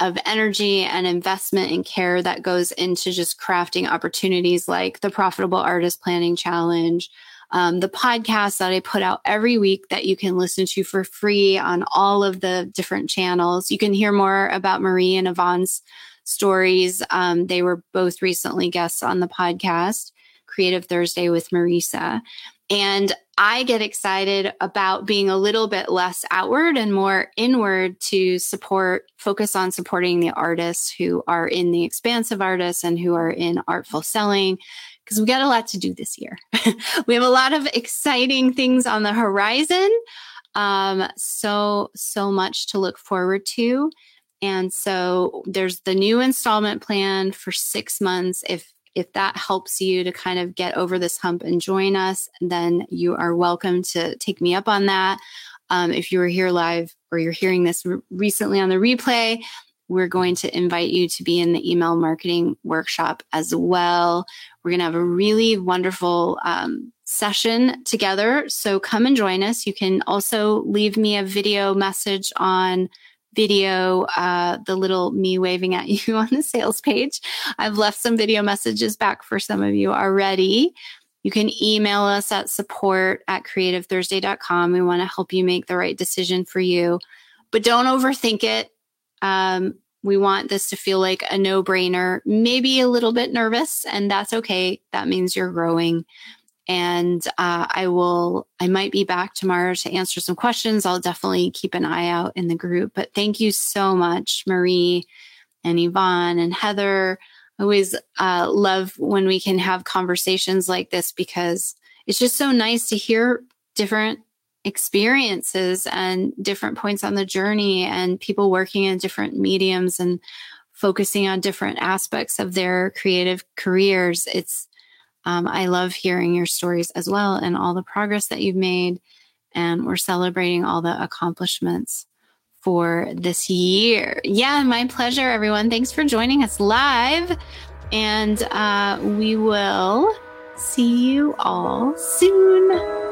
of energy and investment and care that goes into just crafting opportunities like the Profitable Artist Planning Challenge, um, the podcast that I put out every week that you can listen to for free on all of the different channels. You can hear more about Marie and Yvonne's stories. Um, they were both recently guests on the podcast, Creative Thursday with Marisa. And I get excited about being a little bit less outward and more inward to support, focus on supporting the artists who are in the expansive artists and who are in artful selling, because we got a lot to do this year. we have a lot of exciting things on the horizon. Um, so, so much to look forward to. And so there's the new installment plan for six months. If if that helps you to kind of get over this hump and join us, then you are welcome to take me up on that. Um, if you were here live or you're hearing this re- recently on the replay, we're going to invite you to be in the email marketing workshop as well. We're going to have a really wonderful um, session together. So come and join us. You can also leave me a video message on video, uh, the little me waving at you on the sales page. I've left some video messages back for some of you already. You can email us at support at creativethursday.com. We want to help you make the right decision for you, but don't overthink it. Um, we want this to feel like a no brainer, maybe a little bit nervous, and that's okay. That means you're growing and uh, I will, I might be back tomorrow to answer some questions. I'll definitely keep an eye out in the group. But thank you so much, Marie and Yvonne and Heather. I always uh, love when we can have conversations like this because it's just so nice to hear different experiences and different points on the journey and people working in different mediums and focusing on different aspects of their creative careers. It's um, I love hearing your stories as well and all the progress that you've made. And we're celebrating all the accomplishments for this year. Yeah, my pleasure, everyone. Thanks for joining us live. And uh, we will see you all soon.